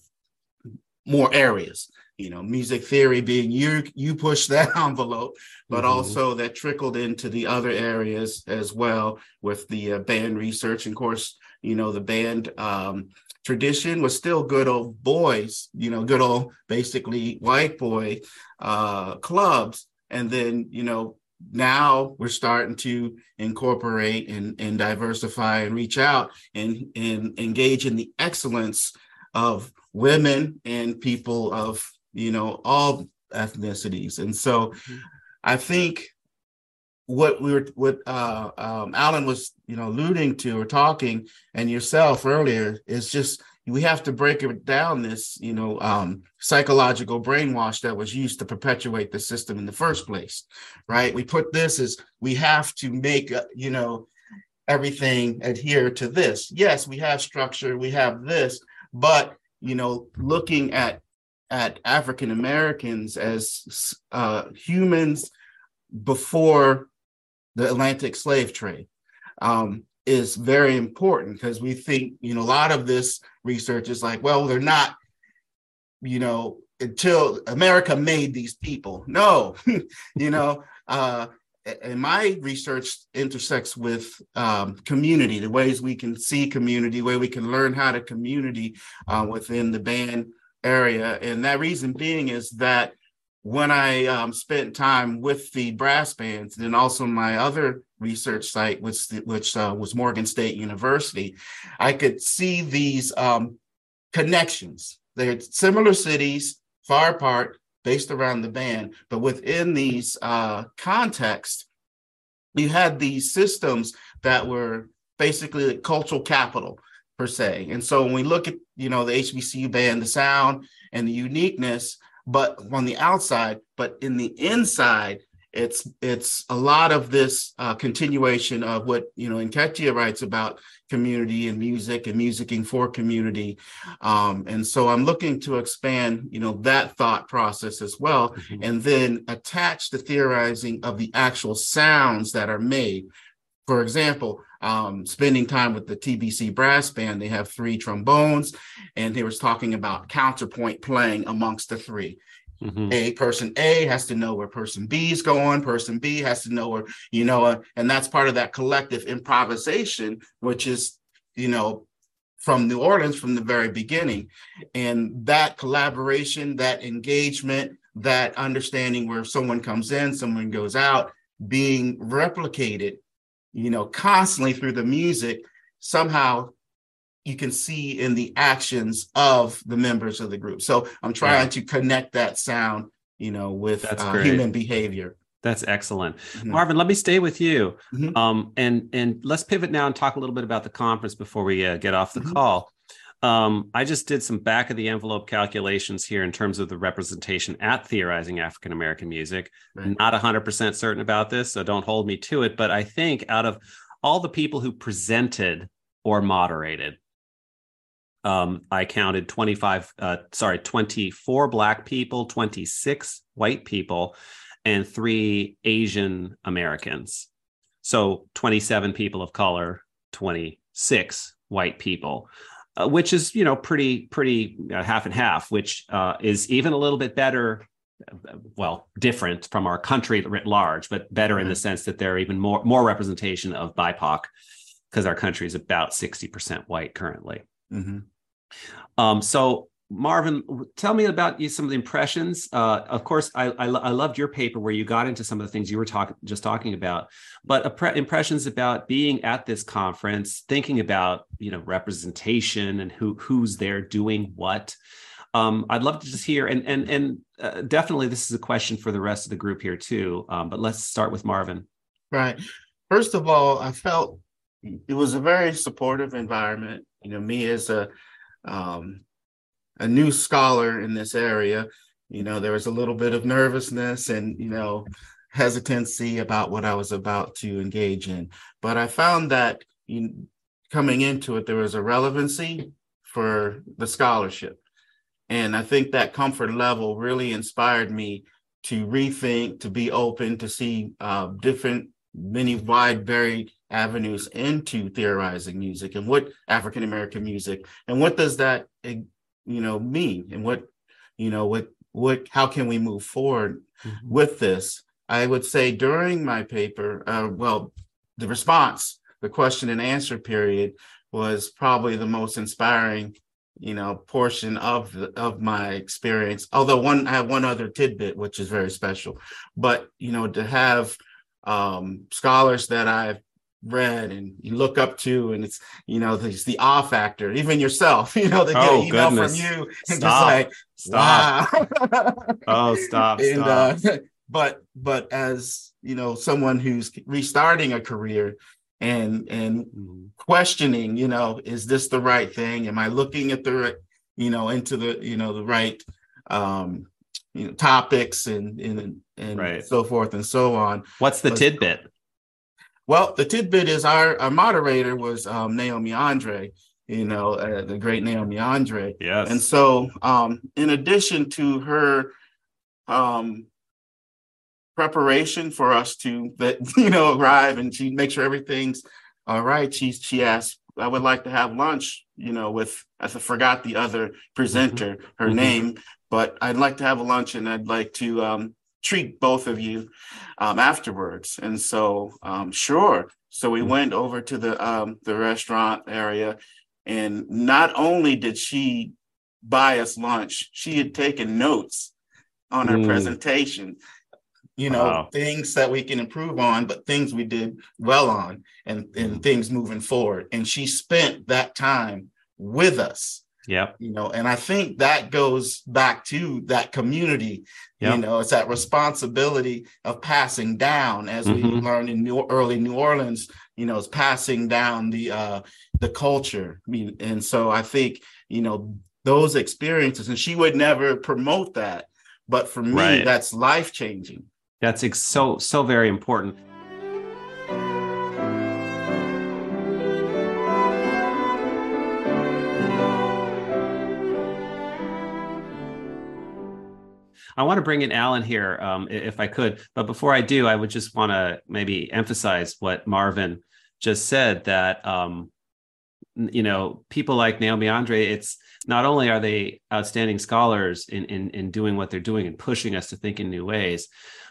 Speaker 3: more areas you know music theory being you you push <laughs> that envelope but mm-hmm. also that trickled into the other areas as well with the uh, band research and of course you know the band um, tradition was still good old boys you know good old basically white boy uh, clubs and then you know now we're starting to incorporate and, and diversify and reach out and, and engage in the excellence of women and people of you know all ethnicities. And so mm-hmm. i think what we were what uh, um, alan was you know alluding to or talking and yourself earlier is just we have to break it down this you know um, psychological brainwash that was used to perpetuate the system in the first place right? We put this as we have to make uh, you know everything adhere to this. Yes we have structure we have this but you know looking at at african americans as uh, humans before the atlantic slave trade um, is very important because we think, you know, a lot of this research is like, well, they're not, you know, until America made these people. No, <laughs> you know, uh, and my research intersects with um, community, the ways we can see community, where we can learn how to community uh, within the band area. And that reason being is that when I um, spent time with the brass bands, and also my other research site, which which uh, was Morgan State University, I could see these um, connections. They're similar cities, far apart, based around the band, but within these uh, contexts, you had these systems that were basically cultural capital per se. And so when we look at you know the HBCU band, the sound and the uniqueness, but on the outside, but in the inside, it's it's a lot of this uh, continuation of what you know Nketia writes about community and music and musicking for community, um, and so I'm looking to expand you know that thought process as well, mm-hmm. and then attach the theorizing of the actual sounds that are made. For example, um, spending time with the TBC brass band, they have three trombones, and they was talking about counterpoint playing amongst the three. Mm-hmm. A person A has to know where person B is going. Person B has to know where you know, uh, and that's part of that collective improvisation, which is you know from New Orleans from the very beginning, and that collaboration, that engagement, that understanding where someone comes in, someone goes out, being replicated, you know, constantly through the music, somehow you can see in the actions of the members of the group. So I'm trying yeah. to connect that sound, you know, with uh, human behavior.
Speaker 2: That's excellent, mm-hmm. Marvin. Let me stay with you, mm-hmm. um, and and let's pivot now and talk a little bit about the conference before we uh, get off the mm-hmm. call. Um, I just did some back of the envelope calculations here in terms of the representation at theorizing African American music. Right. Not 100% certain about this, so don't hold me to it. But I think out of all the people who presented or moderated, um, I counted 25, uh, sorry, 24 Black people, 26 white people, and three Asian Americans. So 27 people of color, 26 white people. Uh, which is you know pretty pretty uh, half and half which uh, is even a little bit better uh, well different from our country writ large but better mm-hmm. in the sense that there are even more more representation of bipoc because our country is about 60% white currently mm-hmm. Um, so Marvin, tell me about you, some of the impressions. Uh, of course, I, I, I, loved your paper where you got into some of the things you were talking just talking about, but impressions about being at this conference, thinking about you know representation and who who's there doing what. Um, I'd love to just hear, and and and uh, definitely this is a question for the rest of the group here too. Um, but let's start with Marvin.
Speaker 3: Right. First of all, I felt it was a very supportive environment. You know, me as a um, a new scholar in this area, you know, there was a little bit of nervousness and, you know, hesitancy about what I was about to engage in. But I found that you, coming into it, there was a relevancy for the scholarship. And I think that comfort level really inspired me to rethink, to be open, to see uh, different, many wide, varied avenues into theorizing music and what African American music and what does that you know mean and what you know what what how can we move forward mm-hmm. with this? I would say during my paper uh, well the response the question and answer period was probably the most inspiring you know portion of the, of my experience. Although one i have one other tidbit which is very special. But you know to have um, scholars that I've read and you look up to and it's you know there's the awe factor even yourself <laughs> you know they get oh, an email goodness. from you and stop. just like stop wow. <laughs>
Speaker 2: oh stop
Speaker 3: and uh, stop. Uh, <laughs> but but as you know someone who's restarting a career and and mm-hmm. questioning you know is this the right thing am i looking at the you know into the you know the right um you know topics and and and right. so forth and so on
Speaker 2: what's the but, tidbit
Speaker 3: well, the tidbit is our, our moderator was um, Naomi Andre, you know, uh, the great Naomi Andre.
Speaker 2: Yes.
Speaker 3: And so, um, in addition to her um, preparation for us to, that <laughs> you know, arrive and she make sure everything's all right, she she asked, I would like to have lunch, you know, with I forgot the other presenter, mm-hmm. her mm-hmm. name, but I'd like to have a lunch and I'd like to um, treat both of you um, afterwards. And so, um, sure. So we mm-hmm. went over to the um, the restaurant area, and not only did she buy us lunch, she had taken notes on her mm. presentation. You know, wow. things that we can improve on, but things we did well on, and and mm. things moving forward. And she spent that time with us
Speaker 2: yeah.
Speaker 3: You know, and I think that goes back to that community. Yep. You know, it's that responsibility of passing down, as mm-hmm. we learned in New, early New Orleans. You know, it's passing down the uh, the culture. I mean, and so I think you know those experiences, and she would never promote that, but for me, right. that's life changing.
Speaker 2: That's ex- so so very important. I want to bring in Alan here, um, if I could. But before I do, I would just want to maybe emphasize what Marvin just said that, um, you know, people like Naomi Andre, it's not only are they outstanding scholars in, in, in doing what they're doing and pushing us to think in new ways,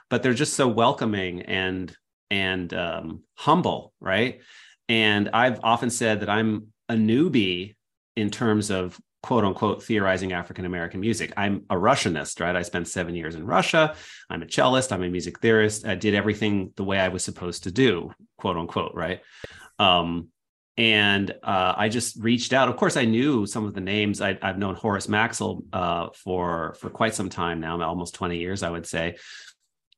Speaker 2: but they're just so welcoming and and um, humble, right? And I've often said that I'm a newbie in terms of quote unquote theorizing African American music. I'm a Russianist, right? I spent seven years in Russia. I'm a cellist. I'm a music theorist. I did everything the way I was supposed to do, quote unquote, right? Um, and uh, I just reached out. Of course, I knew some of the names. I, have known Horace Maxile uh, for for quite some time now, almost twenty years, I would say.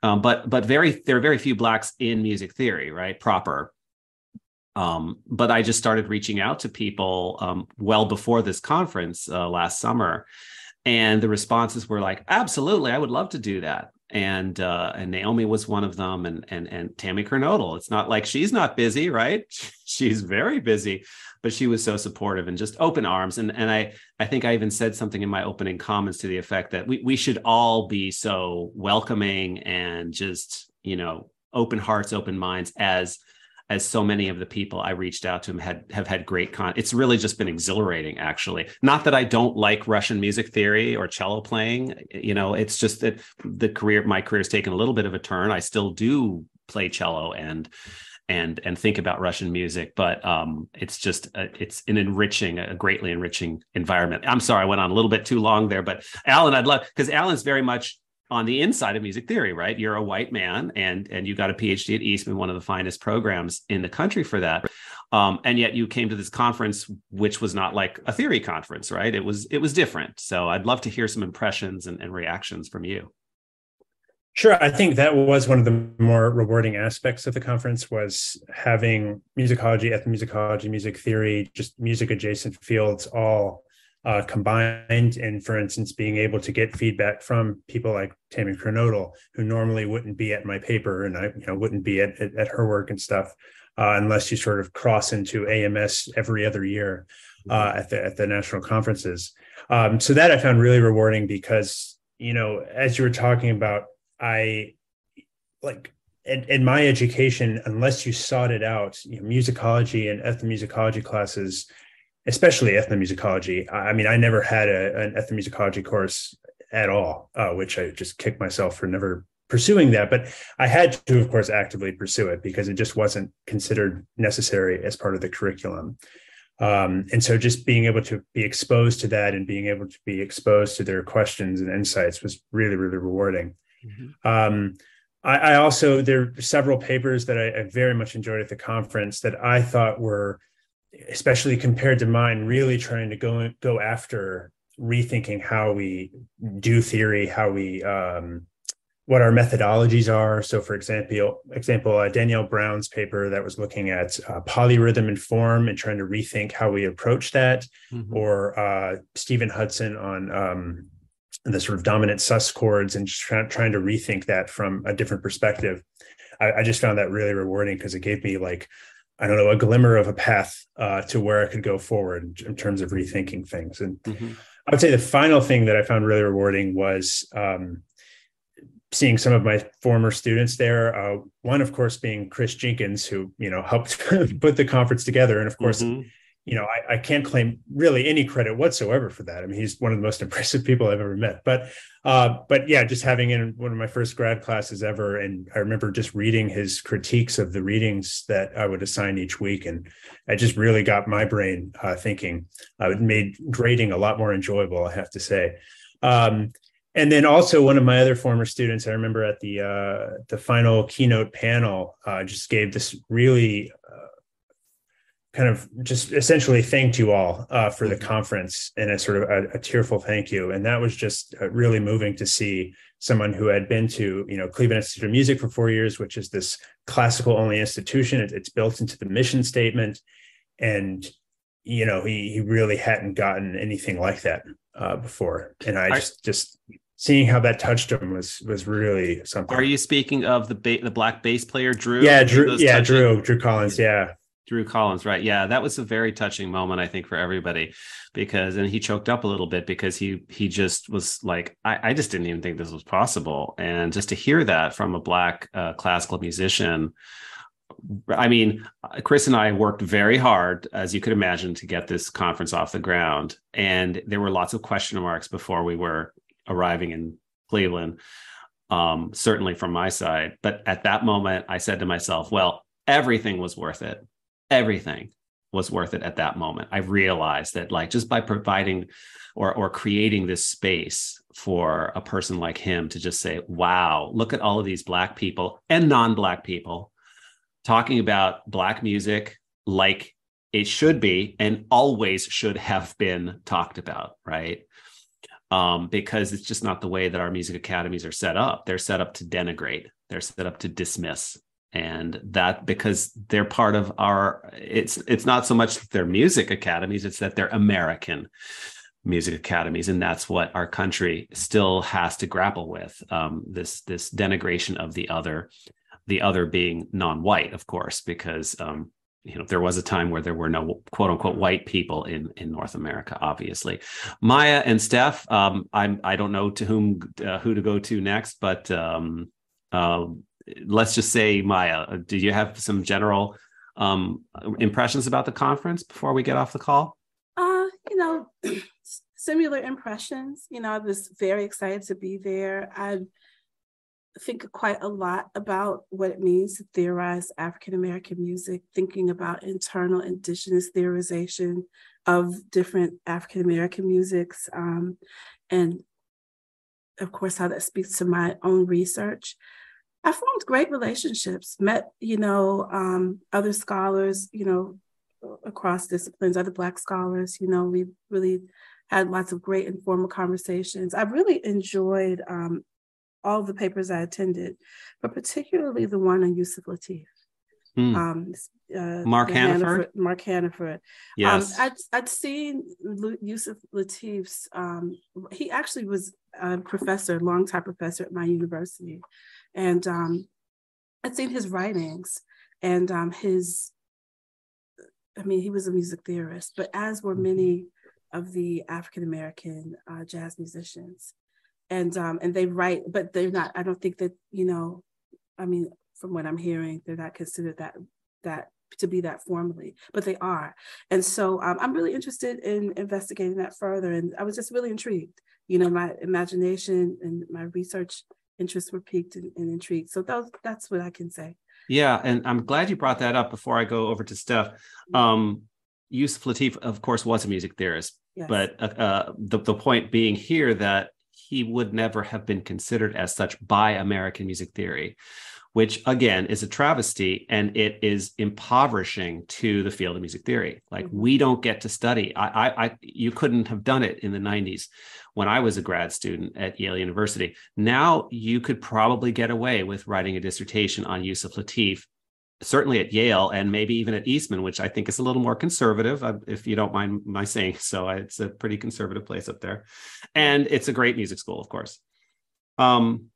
Speaker 2: Um, but but very there are very few blacks in music theory, right? Proper um, but I just started reaching out to people um, well before this conference uh, last summer, and the responses were like, "Absolutely, I would love to do that." And uh, and Naomi was one of them, and and and Tammy Kernodle. It's not like she's not busy, right? <laughs> she's very busy, but she was so supportive and just open arms. And and I I think I even said something in my opening comments to the effect that we we should all be so welcoming and just you know open hearts, open minds as as so many of the people I reached out to had have had great con. It's really just been exhilarating, actually. Not that I don't like Russian music theory or cello playing. You know, it's just that the career, my career has taken a little bit of a turn. I still do play cello and and and think about Russian music, but um, it's just a, it's an enriching, a greatly enriching environment. I'm sorry, I went on a little bit too long there, but Alan, I'd love because Alan's very much on the inside of music theory, right? You're a white man and and you got a PhD at Eastman, one of the finest programs in the country for that. Um, and yet you came to this conference, which was not like a theory conference, right? It was it was different. So I'd love to hear some impressions and, and reactions from you.
Speaker 5: Sure, I think that was one of the more rewarding aspects of the conference was having musicology, ethnomusicology, music theory, just music adjacent fields all uh, combined and for instance being able to get feedback from people like tammy kernodle who normally wouldn't be at my paper and i you know wouldn't be at, at, at her work and stuff uh, unless you sort of cross into ams every other year uh, at the at the national conferences. Um, so that i found really rewarding because you know as you were talking about i like in, in my education unless you sought it out you know, musicology and ethnomusicology classes especially ethnomusicology. I mean, I never had a, an ethnomusicology course at all, uh, which I just kicked myself for never pursuing that. But I had to, of course, actively pursue it because it just wasn't considered necessary as part of the curriculum. Um, and so just being able to be exposed to that and being able to be exposed to their questions and insights was really, really rewarding. Mm-hmm. Um, I, I also there are several papers that I, I very much enjoyed at the conference that I thought were, especially compared to mine, really trying to go go after rethinking how we do theory, how we um, what our methodologies are. So, for example, example uh, Danielle Brown's paper that was looking at uh, polyrhythm and form and trying to rethink how we approach that, mm-hmm. or uh, Stephen Hudson on um, the sort of dominant sus chords and just try, trying to rethink that from a different perspective. I, I just found that really rewarding because it gave me like I don't know a glimmer of a path uh, to where I could go forward in, terms of rethinking things. And mm-hmm. I would say the final thing that I found really rewarding was. Um, seeing some of my former students there. Uh, one, of course, being Chris Jenkins, who you know helped <laughs> put the conference together, and of course, mm-hmm. You know I, I, can't claim really any credit whatsoever for that. I mean, he's one of the most <laughs> impressive people I've ever met. But uh, but yeah, just having in one of my first grad classes ever, and I remember just reading his critiques of the readings that I would assign each week, and I just really got my brain uh, thinking. Uh, it made grading a lot more enjoyable, I have to say. Um, and then also one of my other former students, I remember at the uh, the final keynote panel, uh, just gave this really kind of just essentially thanked you all uh, for the mm-hmm. conference and a sort of a, a, tearful thank you, and that was just uh, really moving to see someone who had been to you know Cleveland Institute of Music for four years, which is this classical only institution. It, it's built into the mission statement, and you know he he really hadn't gotten anything like that uh, before, and I just just seeing how that touched him was was really something.
Speaker 2: Are you speaking of the ba- the black bass player Drew?
Speaker 5: Yeah, Drew. Yeah, touching? Drew. Drew Collins. Yeah.
Speaker 2: Drew Collins, right? Yeah, that was a very touching moment, I think, for everybody, because and he choked up a little bit because he he just was like, I, I just didn't even think this was possible, and just to hear that from a black uh, classical musician, I mean, Chris and I worked very hard, as you could imagine, to get this conference off the ground, and there were lots of question marks before we were arriving in Cleveland, um, certainly from my side. But at that moment, I said to myself, well, everything was worth it. Everything was worth it at that moment. I realized that, like, just by providing or, or creating this space for a person like him to just say, wow, look at all of these Black people and non Black people talking about Black music like it should be and always should have been talked about, right? um, because it's just not the way that our music academies are set up. They're set up to denigrate. They're set up to dismiss, and that because they're part of our. It's it's not so much that they're music academies; it's that they're American music academies, and that's what our country still has to grapple with. Um, this this denigration of the other, the other being non-white, of course, because um, you know there was a time where there were no quote unquote white people in in North America obviously Maya and Steph um I'm I don't know to whom uh, who to go to next but um uh, let's just say Maya uh, do you have some general um impressions about the conference before we get off the call?
Speaker 6: Uh you know <clears throat> similar impressions. You know I was very excited to be there. I think quite a lot about what it means to theorize African American music, thinking about internal indigenous theorization of different African American musics, um, and of course, how that speaks to my own research. I formed great relationships, met, you know, um, other scholars, you know, across disciplines, other Black scholars, you know, we really had lots of great informal conversations. I really enjoyed um, all the papers I attended, but particularly the one on Yusef Lateef.
Speaker 2: Hmm. Um, uh, Marc Hannaford.
Speaker 6: Marc Hannaford. Um,
Speaker 2: yes,
Speaker 6: um, I'd, I'd seen Yusef Lateef's. Um, he actually was a professor, longtime professor at my university, and um, I'd seen his writings and um, his. I mean, he was a music theorist, but as were mm-hmm. many of the African American uh, jazz musicians and um and they write but they're not i don't think that you know i mean from what i'm hearing they're not considered that that to be that formally but they are. And so um, i'm really interested in investigating that further and i was just really intrigued. You know my imagination and my research interests were piqued and, and intrigued. So that was, that's what i can say.
Speaker 2: Yeah and i'm glad you brought that up before i go over to steph. Mm-hmm. um Yusef Lateef, of course, was a music theorist, yes. but uh, uh, the, the point being here that he would never have been considered as such by American music theory, which again is a travesty and it is impoverishing to the field of music theory. Like
Speaker 6: Mm-hmm.
Speaker 2: we don't get to study. I, I, I, you couldn't have done it in the '90s when I was a grad student at Yale University. Now you could probably get away with writing a dissertation on Yusef Lateef, certainly at Yale and maybe even at Eastman, which I think is a little more conservative, uh, if you don't mind my saying so. It's a pretty conservative place up there, and it's a great music school, of course. Um,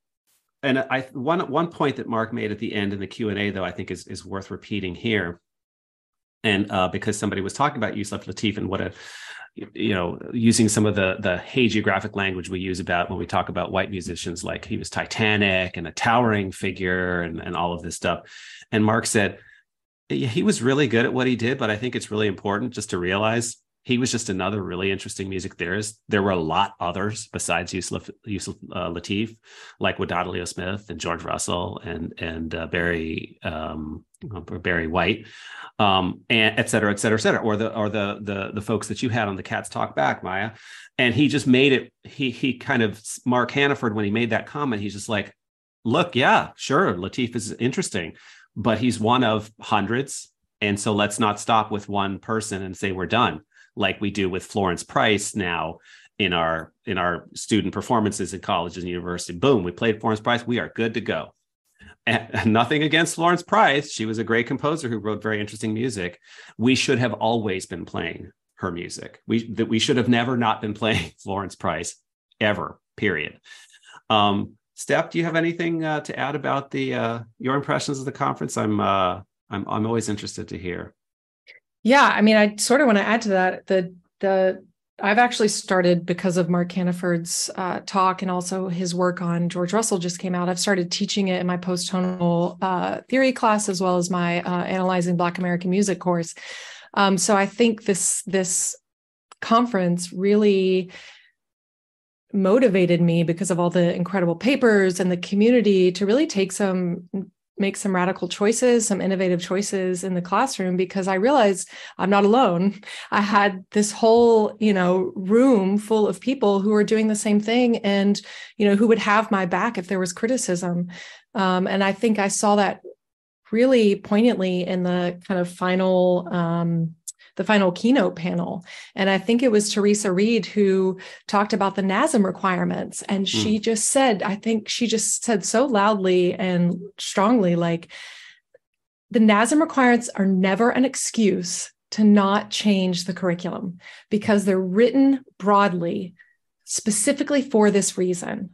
Speaker 2: and I one one point that Marc made at the end in the Q and A, though, I think is is worth repeating here, and uh, because somebody was talking about Yusef Lateef and what a you know using some of the the hagiographic language we use about when we talk about white musicians like he was titanic and a towering figure and, and all of this stuff. And mark said he was really good at what he did but i think it's really important just to realize he was just another really interesting music theorist there were a lot others besides yusef, yusef uh, lateef like wadada leo smith and george russell and and uh, barry um, barry white um, and et cetera, et cetera, et cetera, or the or the the the folks that you had on the Cats Talk Back, Maya, and he just made it. He he kind of Marc Hannaford when he made that comment, he's just like, look, yeah, sure, Lateef is interesting, but he's one of hundreds, and so let's not stop with one person and say we're done, like we do with Florence Price now in our in our student performances in colleges and university. Boom, we played Florence Price, we are good to go and <laughs> nothing against Florence Price. She was a great composer who wrote very interesting music. We should have always been playing her music. We that we should have never not been playing <laughs> Florence Price ever. Period. Um, Steph, do you have anything uh, to add about the uh, your impressions of the conference? I'm uh, I'm I'm always interested to hear.
Speaker 4: Yeah, I mean, I sort of want to add to that. The the I've actually started because of Marc Hannaford's uh, talk and also his work on George Russell just came out. I've started teaching it in my post-tonal uh, theory class as well as my uh, analyzing Black American music course. Um, so I think this this conference really motivated me because of all the incredible papers and the community to really take some make some radical choices, some innovative choices in the classroom because I realized I'm not alone. I had this whole, you know, room full of people who were doing the same thing and, you know, who would have my back if there was criticism. Um, and I think I saw that really poignantly in the kind of final um, the final keynote panel. And I think it was Teresa Reed who talked about the NASM requirements. And
Speaker 2: Mm.
Speaker 4: she just said, I think she just said so loudly and strongly, like, the NASM requirements are never an excuse to not change the curriculum because they're written broadly, specifically for this reason.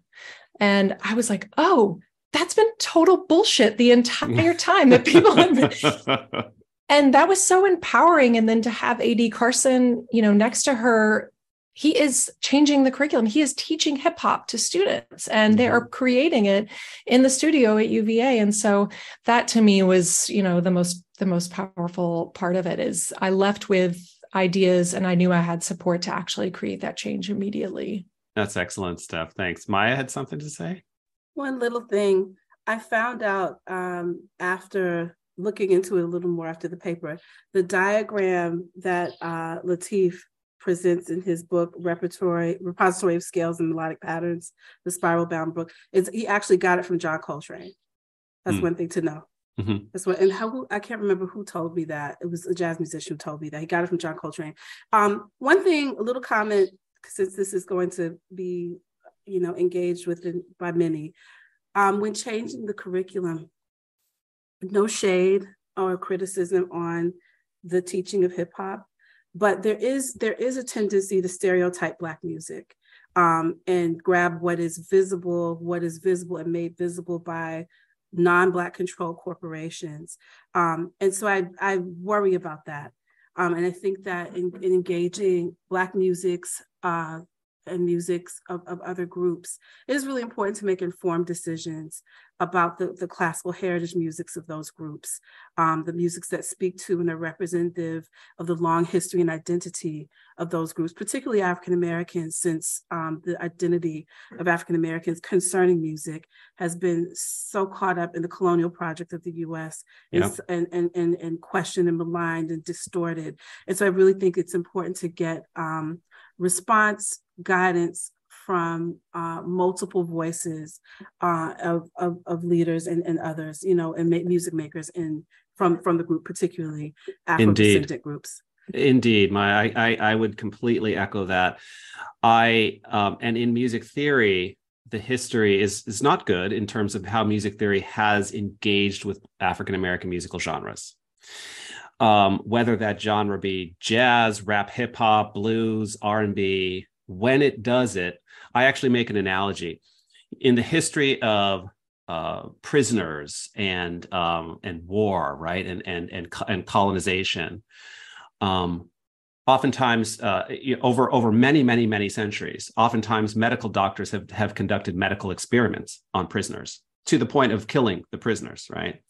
Speaker 4: And I was like, oh, that's been total bullshit the entire <laughs> time that people have been <laughs> and that was so empowering and then to have ad carson you know next to her he is changing the curriculum he is teaching hip hop to students and they are creating it in the studio at uva and so that to me was you know the most the most powerful part of it is i left with ideas and i knew i had support to actually create that change immediately
Speaker 2: That's excellent stuff. Thanks. Maya had something to say.
Speaker 6: One little thing I found out um, after looking into it a little more after the paper, the diagram that uh, Lateef presents in his book repertory repository of scales and melodic patterns the spiral bound book is he actually got it from john coltrane. That's
Speaker 2: Hmm.
Speaker 6: one thing to know.
Speaker 2: Mhm.
Speaker 6: that's what and how i can't remember who told me that. It was a jazz musician who told me that. He got it from john coltrane. Um, one thing a little comment since this is going to be you know engaged with by many. Um, when changing the curriculum no shade or criticism on the teaching of hip hop but there is there is a tendency to stereotype black music um, and grab what is visible what is visible and made visible by non-black controlled corporations. Um, and so I, I worry about that. Um, and i think that in, in engaging black musics uh, and musics of, of other groups it is really important to make informed decisions about the, the classical heritage musics of those groups, um, the musics that speak to and are representative of the long history and identity of those groups, particularly African Americans, since um, the identity of African Americans concerning music has been so caught up in the colonial project of the US and,
Speaker 2: Yeah.
Speaker 6: and, and, and, and questioned and maligned and distorted. And so I really think it's important to get um, response, guidance from uh, multiple voices uh, of, of, of leaders and, and others, you know, and music makers in from from the group, particularly Afro-descendant groups.
Speaker 2: Indeed, my I, I would completely echo that. I um, and in music theory, the history is is not good in terms of how music theory has engaged with African American musical genres. Um, whether that genre be jazz, rap, hip hop, blues, R and B, when it does it, I actually make an analogy in the history of uh, prisoners and um, and war, right, and and and and colonization. Um, oftentimes, uh, over over many many many centuries, oftentimes medical doctors have have conducted medical experiments on prisoners to the point of killing the prisoners, right?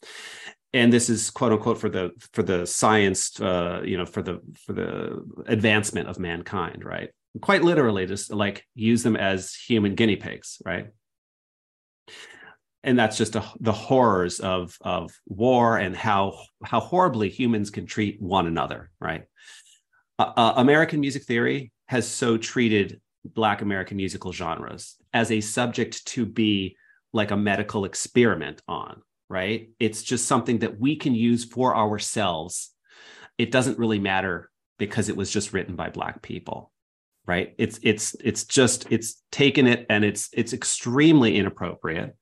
Speaker 2: And this is quote unquote for the for the science, uh, you know, for the for the advancement of mankind, right? Quite literally, just like use them as human guinea pigs, right? and that's just a, the horrors of of war and how how horribly humans can treat one another right? Uh, uh, american music theory has so treated black american musical genres as a subject to be like a medical experiment on right? It's just something that we can use for ourselves. It doesn't really matter because it was just written by black people right it's it's it's just it's taken it and it's it's extremely inappropriate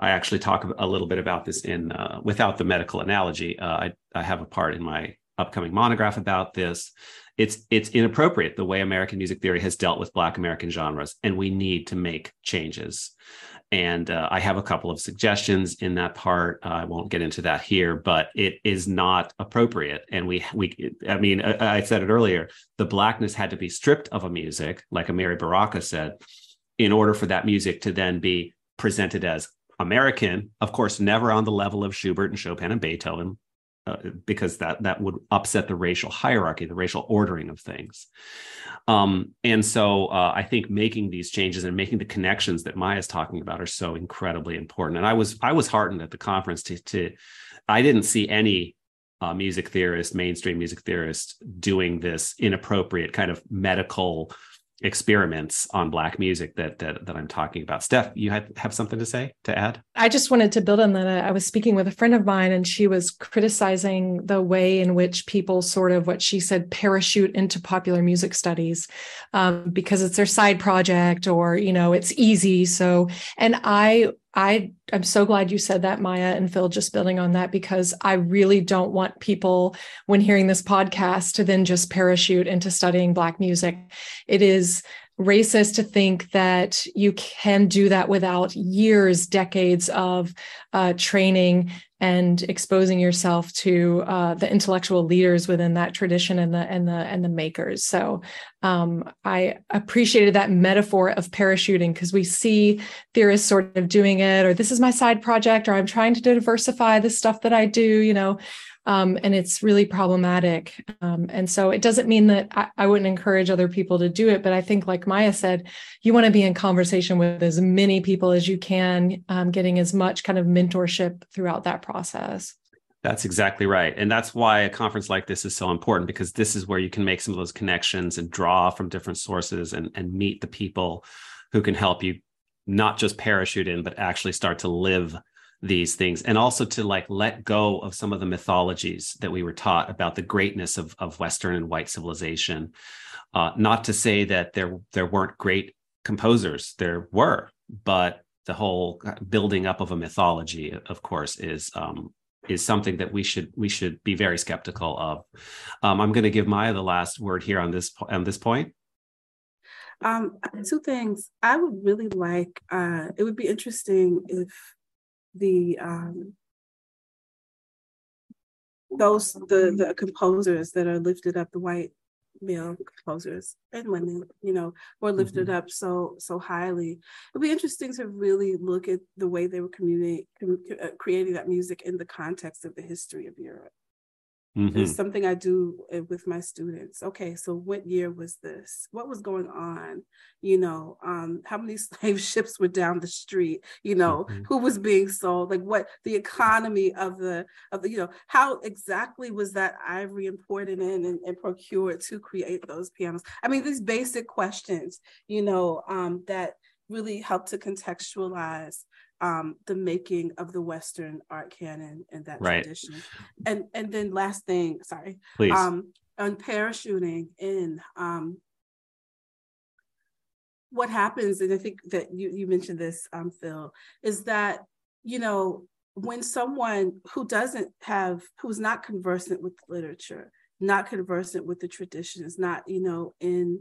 Speaker 2: I actually talk a little bit about this in uh, without the medical analogy. Uh, I, I have a part in my upcoming monograph about this. It's it's inappropriate the way American music theory has dealt with Black American genres, and we need to make changes. And uh, I have a couple of suggestions in that part. Uh, I won't get into that here, but it is not appropriate. And we we I mean I, I said it earlier. The blackness had to be stripped of a music, like Amiri Baraka said, in order for that music to then be presented as American, of course, never on the level of Schubert and Chopin and Beethoven, uh, because that that would upset the racial hierarchy, the racial ordering of things. Um, and so uh, I think making these changes and making the connections that Maya is talking about are so incredibly important. And I was I was heartened at the conference to, to I didn't see any uh, music theorist, mainstream music theorist, doing this inappropriate kind of medical experiments on black music that that, that i'm talking about. Steph you had, have something to say to add?
Speaker 4: I just wanted to build on that. I was speaking with a friend of mine and she was criticizing the way in which people sort of what she said parachute into popular music studies um, because it's their side project or you know it's easy. So and i I I'm so glad you said that, Maya and Phil, just building on that, because I really don't want people, when hearing this podcast, to then just parachute into studying Black music. It is racist to think that you can do that without years, decades of uh, training and exposing yourself to uh, the intellectual leaders within that tradition and the and the and the makers. So um, I appreciated that metaphor of parachuting because we see theorists sort of doing it, or this is my side project, or I'm trying to diversify the stuff that I do. You know, um, and it's really problematic. Um, and so it doesn't mean that I, I, wouldn't encourage other people to do it, but I think, like Maya said, you want to be in conversation with as many people as you can, um, getting as much kind of mentorship throughout that process.
Speaker 2: That's exactly right. And that's why a conference like this is so important because this is where you can make some of those connections and draw from different sources and, and meet the people who can help you not just parachute in, but actually start to live these things and also to like let go of some of the mythologies that we were taught about the greatness of, of western and white civilization. Uh, not to say that there there weren't great composers. There were but the whole building up of a mythology of course is um, is something that we should we should be very skeptical of. Um, i'm going to give maya the last word here on this on this point.
Speaker 6: Um, two things. I would really like uh, it would be interesting if the um, those the the composers that are lifted up, the white male composers and women, you know, were lifted mm-hmm. up so so highly. It'd be interesting to really look at the way they were communicating, uh, creating that music in the context of the history of Europe. Mm-hmm. It's something I do uh, with my students. Okay, so what year was this? What was going on? You know, um, how many <laughs> slave ships were down the street? You know, mm-hmm. who was being sold? Like what the economy of the of the, you know, how exactly was that ivory imported in and, and procured to create those pianos? I mean, these basic questions, you know, um, that really help to contextualize um, the making of the Western art canon and that right. tradition. And and then last thing, sorry,
Speaker 2: please,
Speaker 6: um, on parachuting in. Um, what happens, and I think that you, you mentioned this, um, Phil, is that you know when someone who doesn't have, who's not conversant with literature, not conversant with the traditions, not you know in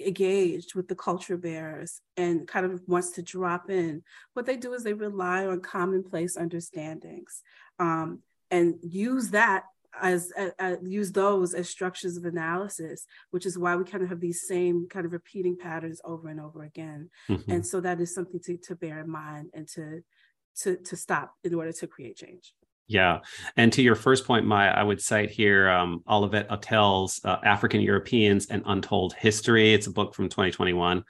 Speaker 6: engaged with the culture bearers and kind of wants to drop in, what they do is they rely on commonplace understandings um, and use that as uh, use those as structures of analysis, which is why we kind of have these same kind of repeating patterns over and over again. Mm-hmm. And so that is something to, to bear in mind and to to to stop in order to create change.
Speaker 2: Yeah. And to your first point, Maya, I would cite here um, Olivette Otele's uh, African Europeans and Untold History. It's a book from 2021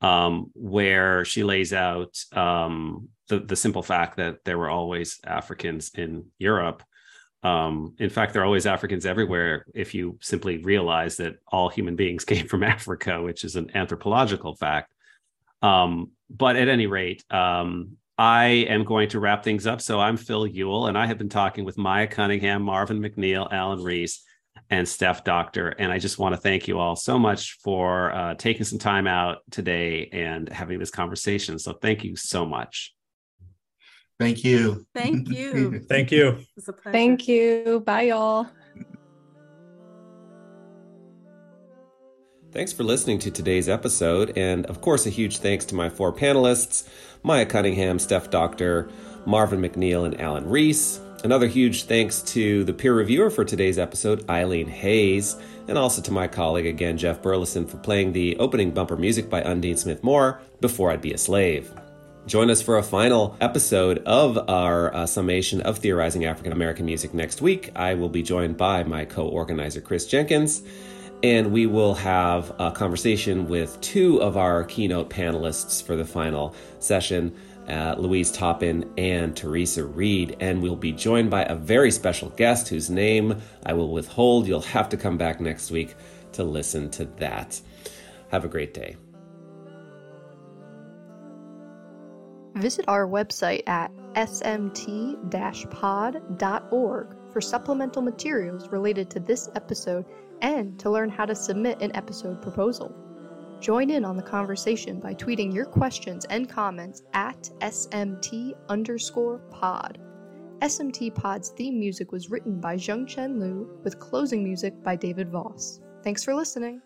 Speaker 2: um, where she lays out um, the, the simple fact that there were always Africans in Europe. Um, in fact, there are always Africans everywhere if you simply realize that all human beings <laughs> came from Africa, which is an anthropological fact. Um, but at any rate, um, I am going to wrap things up. So I'm Phil Ewell, and I have been talking with Maya Cunningham, Marvin McNeil, Alan Reese, and Steph Doktor. And I just want to thank you all so much for uh, taking some time out today and having this conversation. So thank you so much.
Speaker 3: Thank you.
Speaker 6: Thank you. <laughs>
Speaker 5: thank you.
Speaker 4: Thank you. Bye, y'all.
Speaker 2: Thanks for listening to today's episode, and of course, a huge thanks to my four panelists Maya Cunningham, Steph Doktor, Marvin McNeil, and Alan Reese. Another huge thanks to the peer reviewer for today's episode, Eileen Hayes, and also to my colleague again, Jeff Burleson, for playing the opening bumper music by Undine Smith Moore, Before I'd Be a Slave. Join us for a final episode of our uh, summation of theorizing African American music next week. I will be joined by my co organizer, Chris Jenkins and we will have a conversation with two of our keynote panelists for the final session. Uh, Louise Toppin and Teresa Reed, and we'll be joined by a very special guest whose name I will withhold. You'll have to come back next week to listen to that. Have a great day.
Speaker 1: Visit our website at smt pod.org for supplemental materials related to this episode and to learn how to submit an episode proposal. Join in on the conversation by tweeting your questions and comments at SMT underscore pod. SMT Pod's theme music was written by Zhangcheng Lu with closing music by David Voss. Thanks for listening.